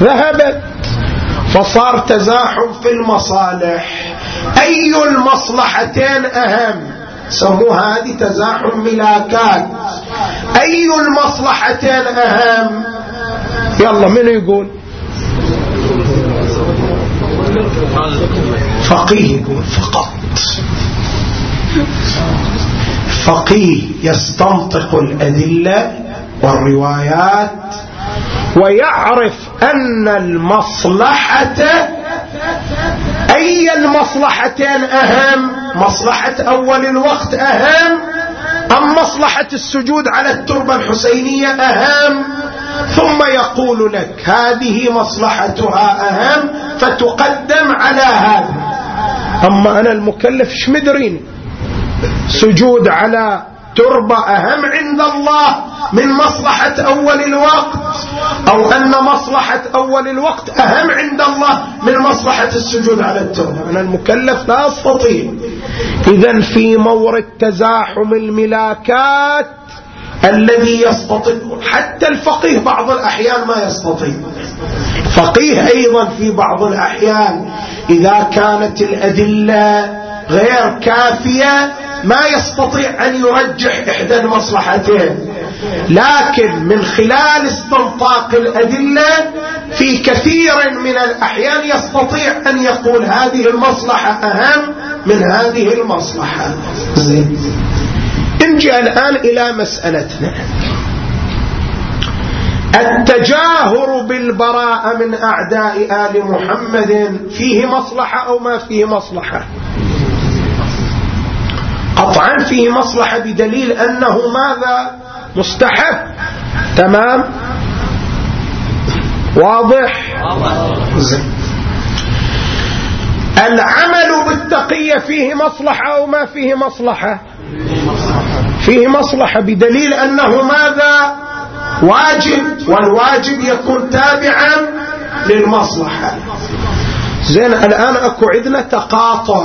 ذهبت. فصار تزاحم في المصالح. أي المصلحتين أهم؟ سموها هذه تزاحم ملاكات. أي المصلحتين أهم؟ يلا من يقول؟ فقيه يقول فقط. فقيه يستنطق الأدلة والروايات ويعرف أن المصلحة أي المصلحتين أهم؟ مصلحة أول الوقت أهم؟ أم مصلحة السجود على التربة الحسينية أهم؟ ثم يقول لك هذه مصلحتها أهم فتقدم على هذا. أما أنا المكلف شمدرين سجود على تربة أهم عند الله من مصلحة أول الوقت أو أن مصلحة أول الوقت أهم عند الله من مصلحة السجود على التربة. أنا المكلف لا أستطيع. إذا في مورد تزاحم الملاكات الذي يستطيع حتى الفقيه بعض الأحيان ما يستطيع. فقيه أيضا في بعض الأحيان إذا كانت الأدلة غير كافية ما يستطيع أن يرجح إحدى المصلحتين. لكن من خلال استنطاق الأدلة في كثير من الأحيان يستطيع أن يقول هذه المصلحة أهم من هذه المصلحة. زين. نجي الآن إلى مسألتنا. التجاهر بالبراءة من أعداء آل محمد فيه مصلحة أو ما فيه مصلحة؟ قطعا فيه مصلحة بدليل أنه ماذا؟ مستحب. تمام؟ واضح؟ العمل بالتقية فيه مصلحة أو ما فيه مصلحة؟ فيه مصلحة بدليل أنه ماذا؟ واجب والواجب يكون تابعا للمصلحة. زين الآن أكو عندنا تقاطع.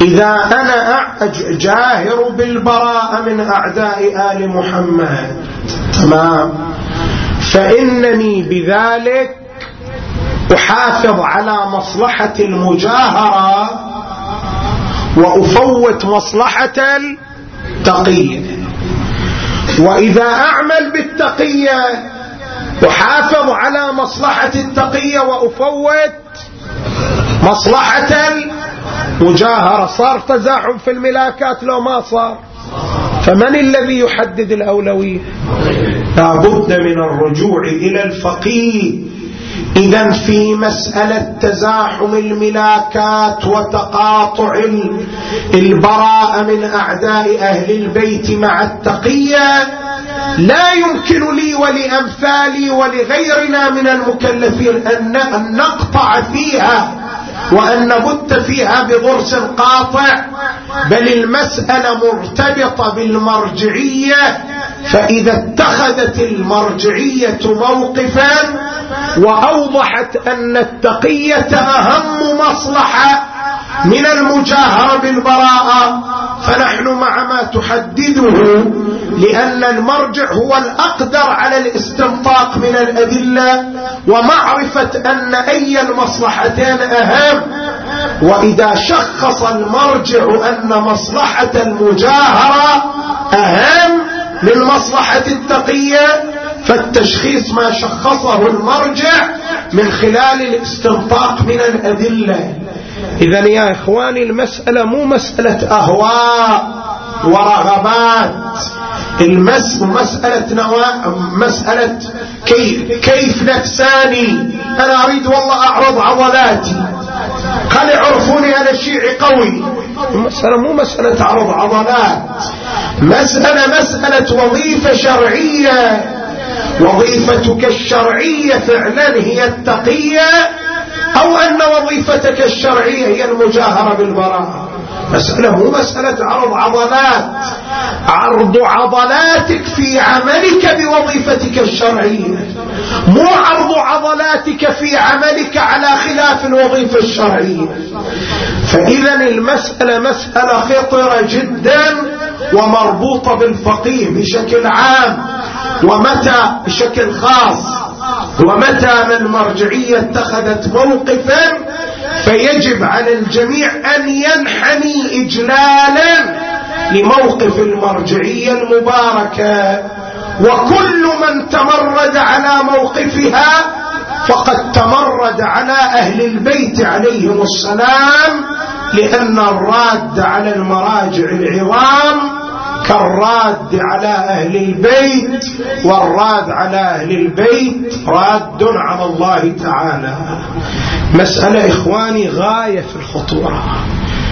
إذا أنا جاهر بالبراءة من أعداء آل محمد. تمام؟ فإنني بذلك أحافظ على مصلحة المجاهرة وأفوت مصلحة التقية. وإذا أعمل بالتقية أحافظ على مصلحة التقية وأفوت مصلحة المجاهرة صار تزاحم في الملاكات لو ما صار. فمن الذي يحدد الأولوية؟ لا بد من الرجوع إلى الفقيه. إذا في مسألة تزاحم الملاكات وتقاطع البراءة من أعداء أهل البيت مع التقية لا يمكن لي ولأمثالي ولغيرنا من المكلفين أن نقطع فيها. وأن نبت فيها بضرس قاطع بل المسألة مرتبطة بالمرجعية فإذا اتخذت المرجعية موقفا وأوضحت أن التقية أهم مصلحة من المجاهرة بالبراءة فنحن مع ما تحدده لأن المرجع هو الأقدر على الاستنطاق من الأدلة ومعرفة أن أي المصلحتين أهم وإذا شخص المرجع أن مصلحة المجاهرة أهم من مصلحة التقية فالتشخيص ما شخصه المرجع من خلال الاستنطاق من الأدلة. إذا يا إخواني المسألة مو مسألة أهواء ورغبات. المس مسألة نواء مسألة كيف, كيف نفساني؟ أنا أريد والله أعرض عضلاتي. قال يعرفوني أنا شيعي قوي. المسألة مو مسألة عرض عضلات. مسألة مسألة وظيفة شرعية. وظيفتك الشرعية فعلا هي التقية. أو أن وظيفتك الشرعية هي المجاهرة بالبراءة. مسألة مو مسألة عرض عضلات. عرض عضلاتك في عملك بوظيفتك الشرعية. مو عرض عضلاتك في عملك على خلاف الوظيفة الشرعية. فإذا المسألة مسألة خطرة جدا ومربوطة بالفقيه بشكل عام ومتى بشكل خاص. ومتى من مرجعية اتخذت موقفا فيجب على الجميع أن ينحني إجلالا لموقف المرجعية المباركة. وكل من تمرد على موقفها فقد تمرد على أهل البيت عليهم السلام لأن الراد على المراجع العظام كالراد على أهل البيت والراد على أهل البيت راد على الله تعالى. مسألة إخواني غاية في الخطورة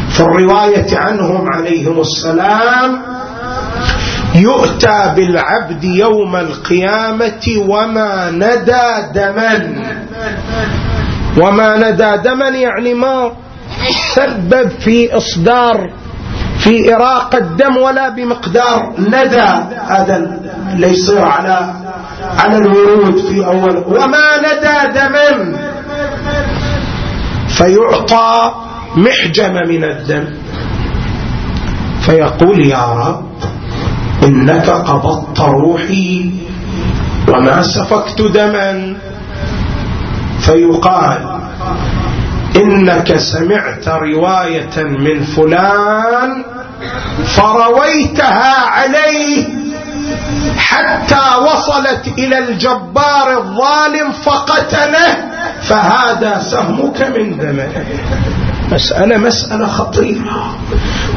في الرواية عنهم عليهم السلام يؤتى بالعبد يوم القيامة وما ندى دما. وما ندى دما يعني ما سبب في إصدار في إراقة الدم ولا بمقدار ندى هذا اللي يصير على على الورود في أول. وما ندى دما فيعطى محجمة من الدم. فيقول يا رب إنك قبضت روحي وما سفكت دما. فيقال إنك سمعت رواية من فلان فرويتها عليه حتى وصلت إلى الجبار الظالم فقتله فهذا سهمك من دمه. مسألة مسألة خطيرة.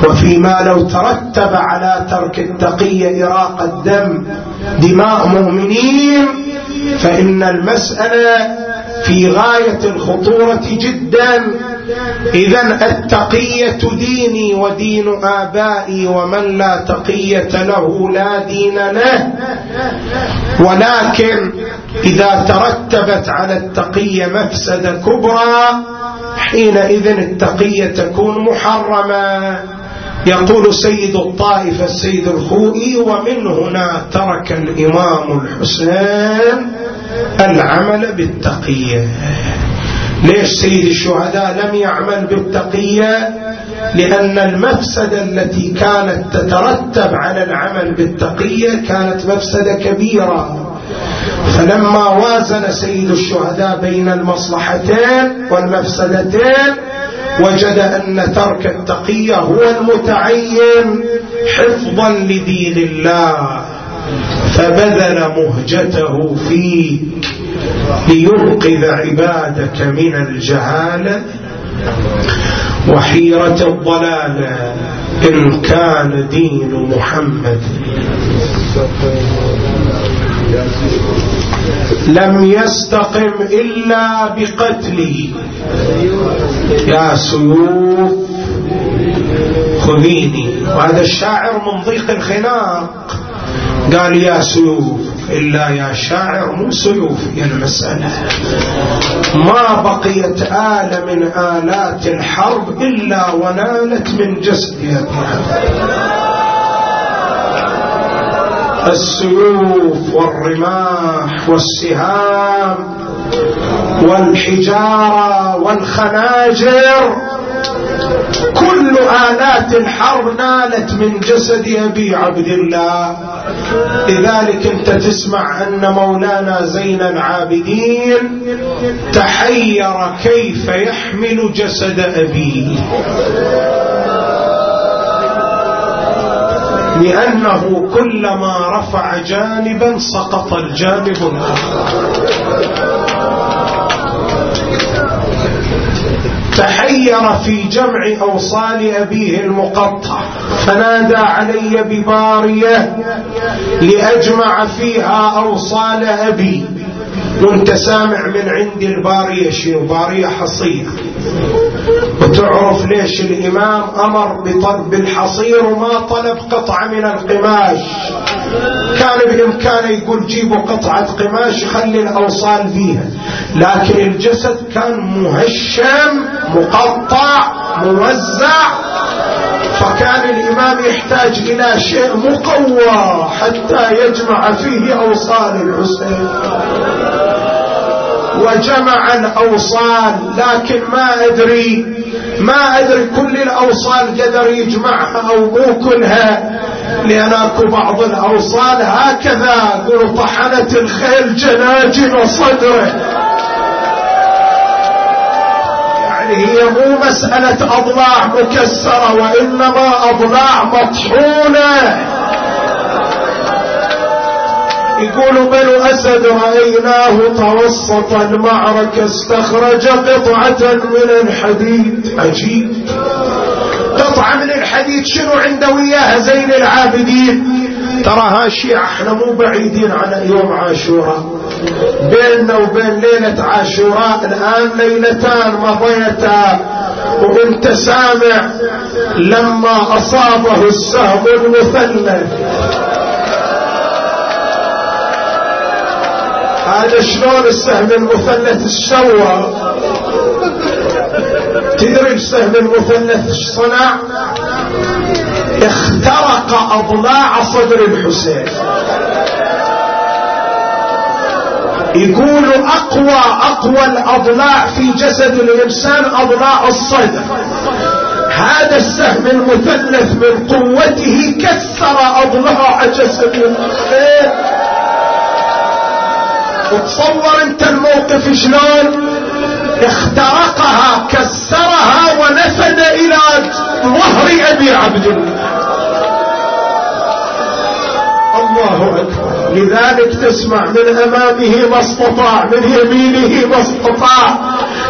وفيما لو ترتب على ترك التقية إراق الدم دماء مؤمنين فإن المسألة في غاية الخطورة جدا. إذا التقية ديني ودين آبائي ومن لا تقية له لا دين له. ولكن إذا ترتبت على التقية مفسدة كبرى حينئذ التقية تكون محرمة. يقول سيد الطائفة السيد الخوئي ومن هنا ترك الإمام الحسين العمل بالتقية. ليش سيد الشهداء لم يعمل بالتقية؟ لأن المفسدة التي كانت تترتب على العمل بالتقية كانت مفسدة كبيرة. فلما وازن سيد الشهداء بين المصلحتين والمفسدتين وجد أن ترك التقية هو المتعين حفظا لدين الله. فبذل مهجته فيك لينقذ عبادك من الجهالة وحيرة الضلالة إن كان دين محمد. لم يستقم إلا بقتله. يا سيوف خذيني. وهذا الشاعر من ضيق الخناق. قال يا سيوف إلا يا شاعر مو سيوف يا المسألة ما بقيت آلة من آلات الحرب إلا ونالت من جسدها السيوف والرماح والسهام والحجارة والخناجر كل آلات الحرب نالت من جسد أبي عبد الله. لذلك أنت تسمع أن مولانا زين العابدين تحير كيف يحمل جسد أبيه لأنه كلما رفع جانبا سقط الجانب الآخر. تحير في جمع أوصال أبيه المقطع. فنادى علي ببارية لأجمع فيها أوصال أبي. وانت سامع من عندي البارية شيء بارية حصية وتعرف ليش الإمام أمر بالحصير وما طلب قطعة من القماش. كان بإمكانه يقول جيبوا قطعة قماش يخلي الأوصال فيها. لكن الجسد كان مهشم مقطع موزع. فكان الإمام يحتاج إلى شيء مقوى حتى يجمع فيه أوصال الحسين. وجمع الأوصال لكن ما أدري ما أدري كل الأوصال قدر يجمعها أو مو كلها. لأن أكو بعض الأوصال. هكذا قل طحنت الخيل جناجن صدره. يعني هي مو مسألة أضلاع مكسرة وإنما أضلاع مطحونة. يقول بنو أسد رأيناه توسط المعركة استخرج قطعة من الحديد. عجيب. قطعة من الحديد شنو عنده وياها زين العابدين؟ ترى هالشيء إحنا مو بعيدين عن يوم عاشوراء. بيننا وبين ليلة عاشوراء الآن ليلتان مضيتا. وإنت سامع لما أصابه السهم المثلث. هذا شلون السهم المثلث سوى؟ تدري السهم المثلث صنع؟ اخترق أضلاع صدر الحسين. يقول أقوى أقوى الأضلاع في جسد الإنسان أضلاع الصدر. هذا السهم المثلث من قوته كسر أضلاع جسد الانسان وتصور أنت الموقف شلون؟ اخترقها كسرها ونفد إلى ظهر أبي عبد الله. الله أكبر. لذلك تسمع من أمامه ما استطاع من يمينه ما استطاع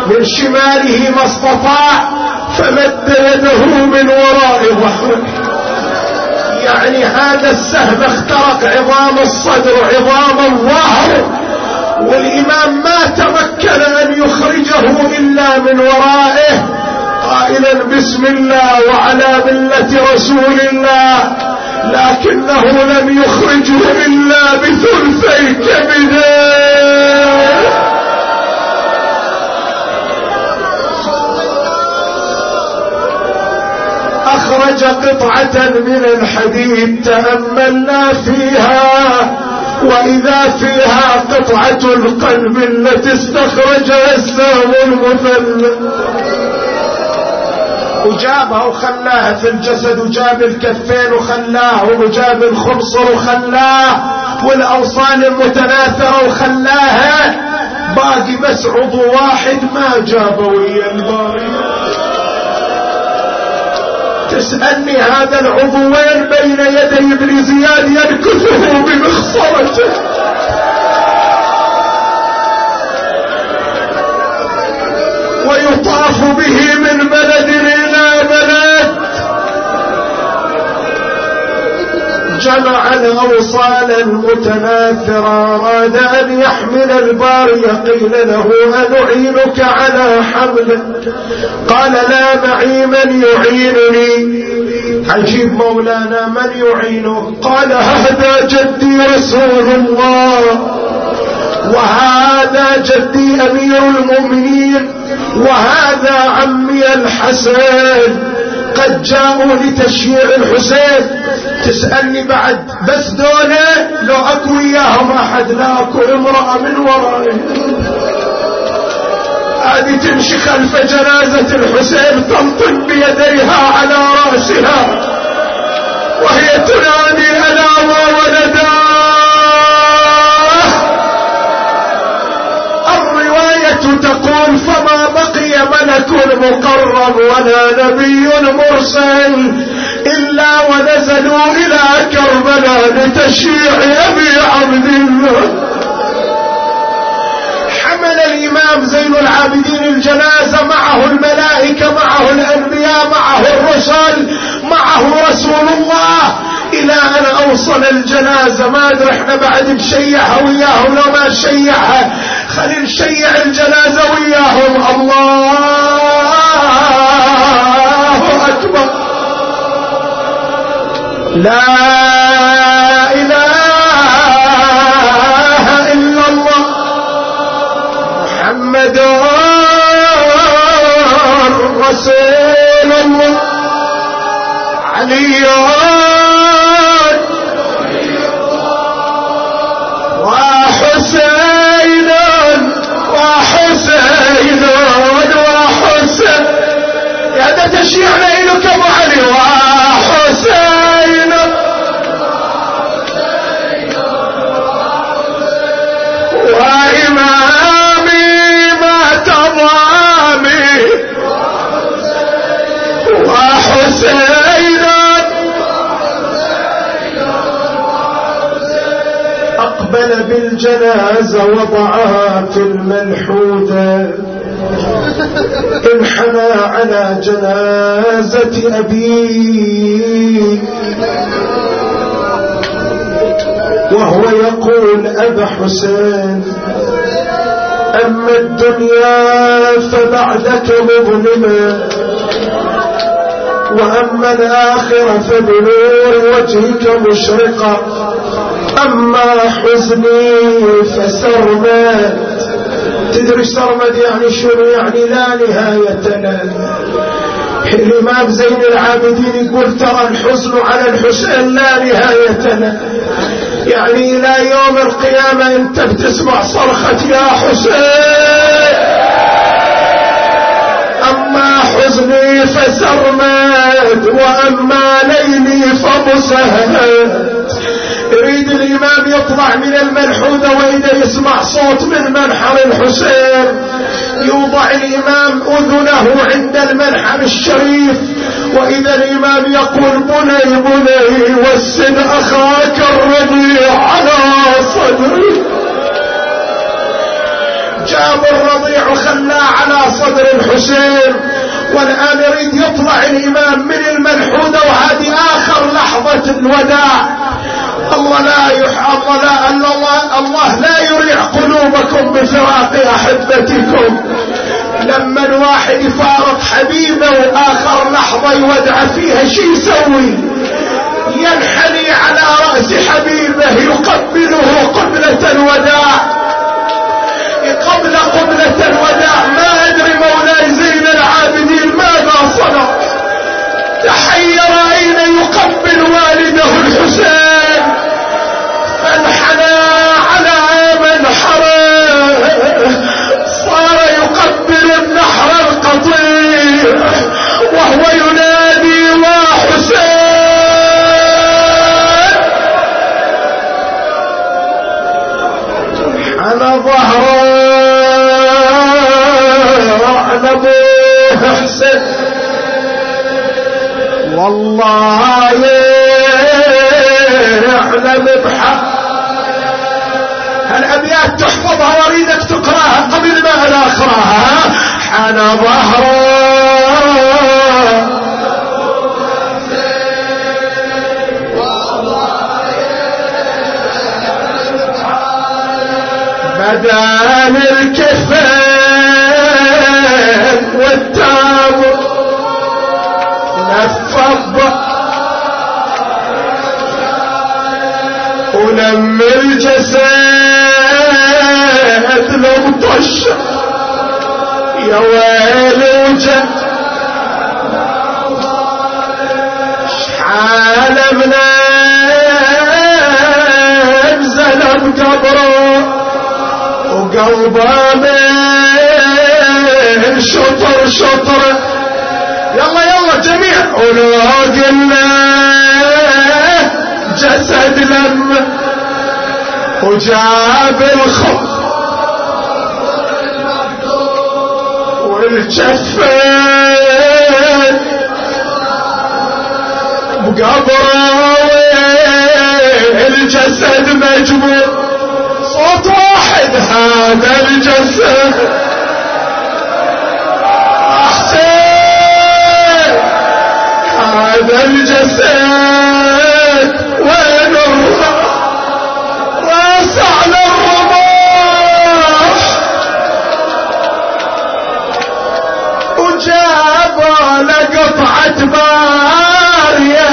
من شماله ما استطاع فمد يده من وراء ظهره. يعني هذا السهم اخترق عظام الصدر عظام الظهر. والإمام ما تمكن أن يخرجه إلا من ورائه قائلا بسم الله وعلى ملة رسول الله لكنه لم يخرجه إلا بثلثي كبده أخرج قطعة من الحديد تأملنا فيها وإذا فيها قطعة القلب التي استخرجها السهم المثلث. وجابها وخلاها في الجسد وجاب الكفين وخلاه وجاب الخبصر وخلاه والأوصال المتناثرة وخلاها. باقي بس عضو واحد ما جابه ويا الباري. تسألني هذا العضوين بين يدي ابن زياد ينكثه بمخصرته ويطاف به من بلد إلى بلد. جمع الأوصال المتناثرة أراد أن يحمل الباري قيل له أنعينك على حمله قال لا معي من يعينني. عجيب مولانا من يعينه قال هذا جدي رسول الله وهذا جدي أمير المؤمنين وهذا عمي الحسن قد جاءوا لتشييع الحسين. تسألني بعد. بس دولة لو أكو إياهم أحد لا أكو امرأة من ورائه. هذه تمشي خلف جنازة الحسين تنطق بيديها على رأسها. وهي تنادي ألا وولدا تقول فما بقي ملك مقرب ولا نبي مرسل إلا ونزلوا إلى كربلاء لتشييع أبي عبد الله. حمل الإمام زين العابدين الجنازة معه الملائكة معه الأنبياء معه الرسل معه رسول الله. إلى أن أوصل الجنازة ما أدري إحنا بعد نشيعها وياهم لو ما نشيعها خلي نشيع الجنازة وياهم. الله أكبر. لا إله إلا الله. محمد رسول الله. علي محمد وحسين يا ذات الشيعة ليلك أبو علي وحسين. وإمامي مات ضامي وحسين. أقبل بالجنازة وضعها في المنحودة انحنى على جنازة أبيه وهو يقول أبا حسين أما الدنيا فبعدك مظلمة وأما الآخرة فبنور وجهك مشرقة أما حزني فسرمد تدري سرمد يعني شنو؟ يعني لا نهاية. له الإمام زين العابدين يقول ترى الحزن على الحسين لا نهاية. له يعني إلى يوم القيامة أنت بتسمع صرخة يا حسين. أما حزني فسرمد وأما ليلي فمسهد يريد الإمام يطلع من الملحودة وإذا يسمع صوت من منحر الحسين. يوضع الإمام أذنه عند المنحر الشريف وإذا الإمام يقول بني بني وسن أخاك الرضيع على صدري. جاب الرضيع وخلاه على صدر الحسين. والآن يريد يطلع الإمام من الملحودة وهذه آخر لحظة الوداع. الله لا يح الله لا الله, الله لا يريع قلوبكم بفراق أحبتكم. لما الواحد يفارق حبيبه وآخر لحظة يودع فيها شي يسوي؟ ينحني على رأس حبيبه يقبله قبلة الوداع. قبل قبلة الوداع ما أدري مولاي زين العابدين صنع تحير أين يقبل والده الحسين. فانحنى على منحر صار يقبل النحر القطيع. وهو ينادي وحسين على ظهره على ابوه حسين والله يعلم بحق. الأبيات تحفظها وأريدك تقراها قبل ما أنا أقراها. حان ظهره بدان الكفن ولم الجسد لو طش يا ويل وجه. شحال من انزل بقبره وقلبه من شطر شطر. يلا يلا جميع. ولو قلنا جسد لم وجاب الخط والجفين بقبره الجسد مجبور. صوت واحد هذا الجسد. حسين هذا الجسد. على الرمح وجاب لقطعة بارية.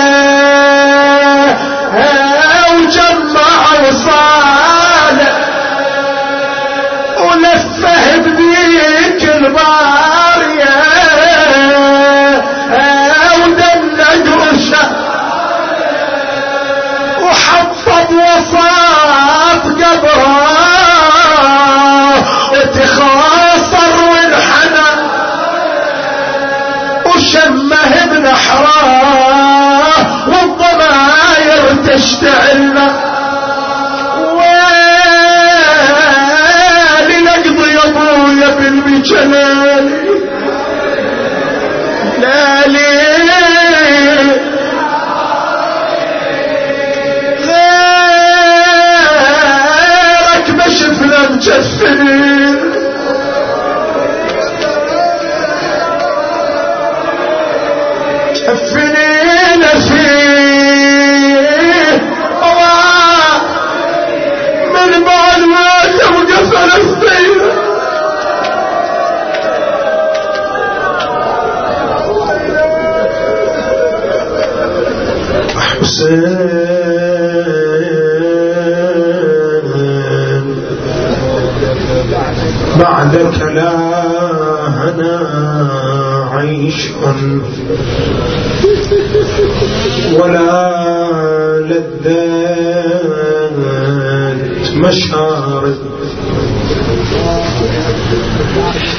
وجمع وصالح ولفه بذيك البارية. وسط قبره وتخاصر وانحنى وشمه بنحراه والضماير تشتعل ويلي نقضي يا أبويا بالمجلال destiny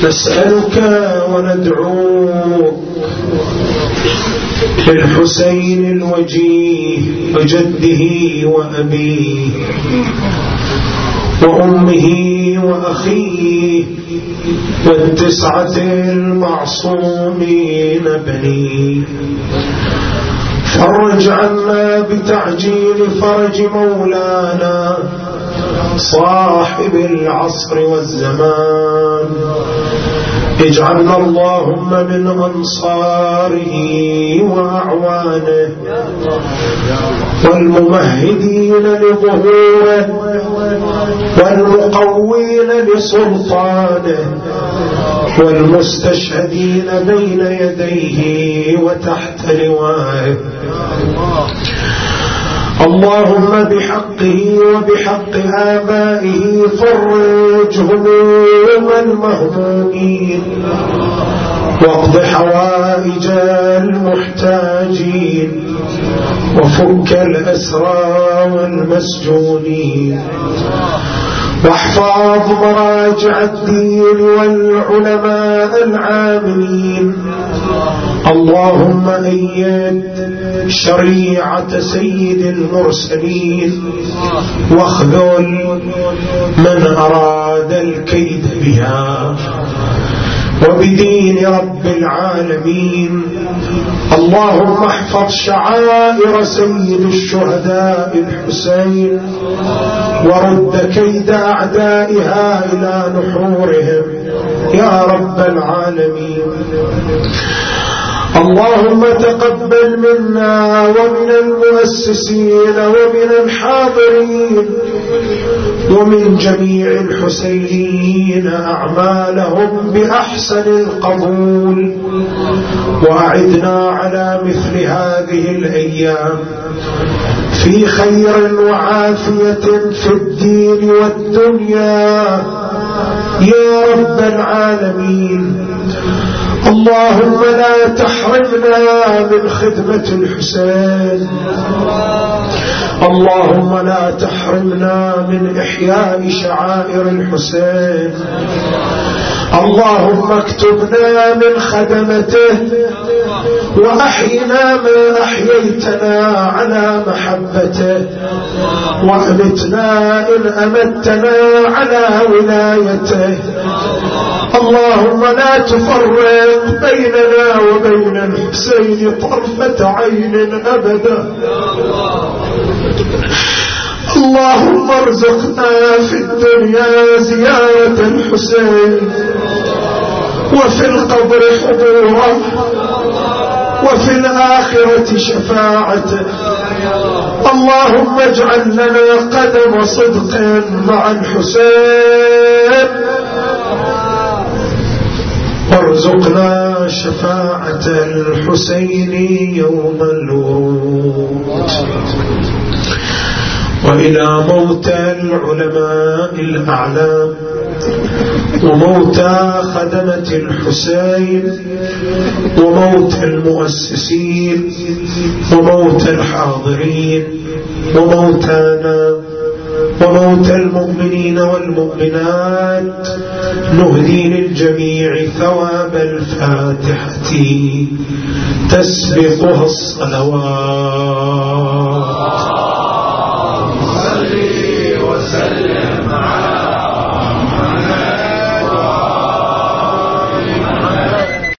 نسألك وندعوك للحسين الوجيه وجده وأبيه وأمه وأخيه والتسعة المعصومين بنيه. فرج عنا بتعجيل فرج مولانا صاحب العصر والزمان. اجعلنا اللهم من أنصاره وأعوانه والممهدين لظهوره والمقوين لسلطانه والمستشهدين بين يديه وتحت لوائه اللهم بحقه وبحق آبائه فرج هموم المهمومين. واقض حوائج المحتاجين. وفك الأسرى والمسجونين. واحفظ مراجع الدين والعلماء العاملين. اللهم أيد شريعة سيد المرسلين واخذل من أراد الكيد بها وبدين رب العالمين. اللهم احفظ شعائر سيد الشهداء الحسين ورد كيد أعدائها إلى نحورهم. يا رب العالمين. اللهم تقبل منا ومن المؤسسين ومن الحاضرين ومن جميع الحسينيين أعمالهم بأحسن القبول. وأعدنا على مثل هذه الأيام في خير وعافية في الدين والدنيا. يا رب العالمين. اللهم لا تحرمنا من خدمة الحسين. اللهم لا تحرمنا من إحياء شعائر الحسين. اللهم اكتبنا من خدمته وأحينا ما أحييتنا على محبته وأمتنا إن أمتنا على ولايته اللهم لا تفرق بيننا وبين الحسين طرفة عين أبدا اللهم ارزقنا في الدنيا زيارة الحسين وفي القبر حضوره وفي الآخرة شفاعته اللهم اجعل لنا قدم صدق مع الحسين. وارزقنا شفاعة الحسين يوم الورود. وإلى موتى العلماء الأعلام وموتى خدمة الحسين وموت المؤسسين وموت الحاضرين وموتانا وموت المؤمنين والمؤمنات نهدي للجميع ثواب الفاتحة. تسبقها الصلوات.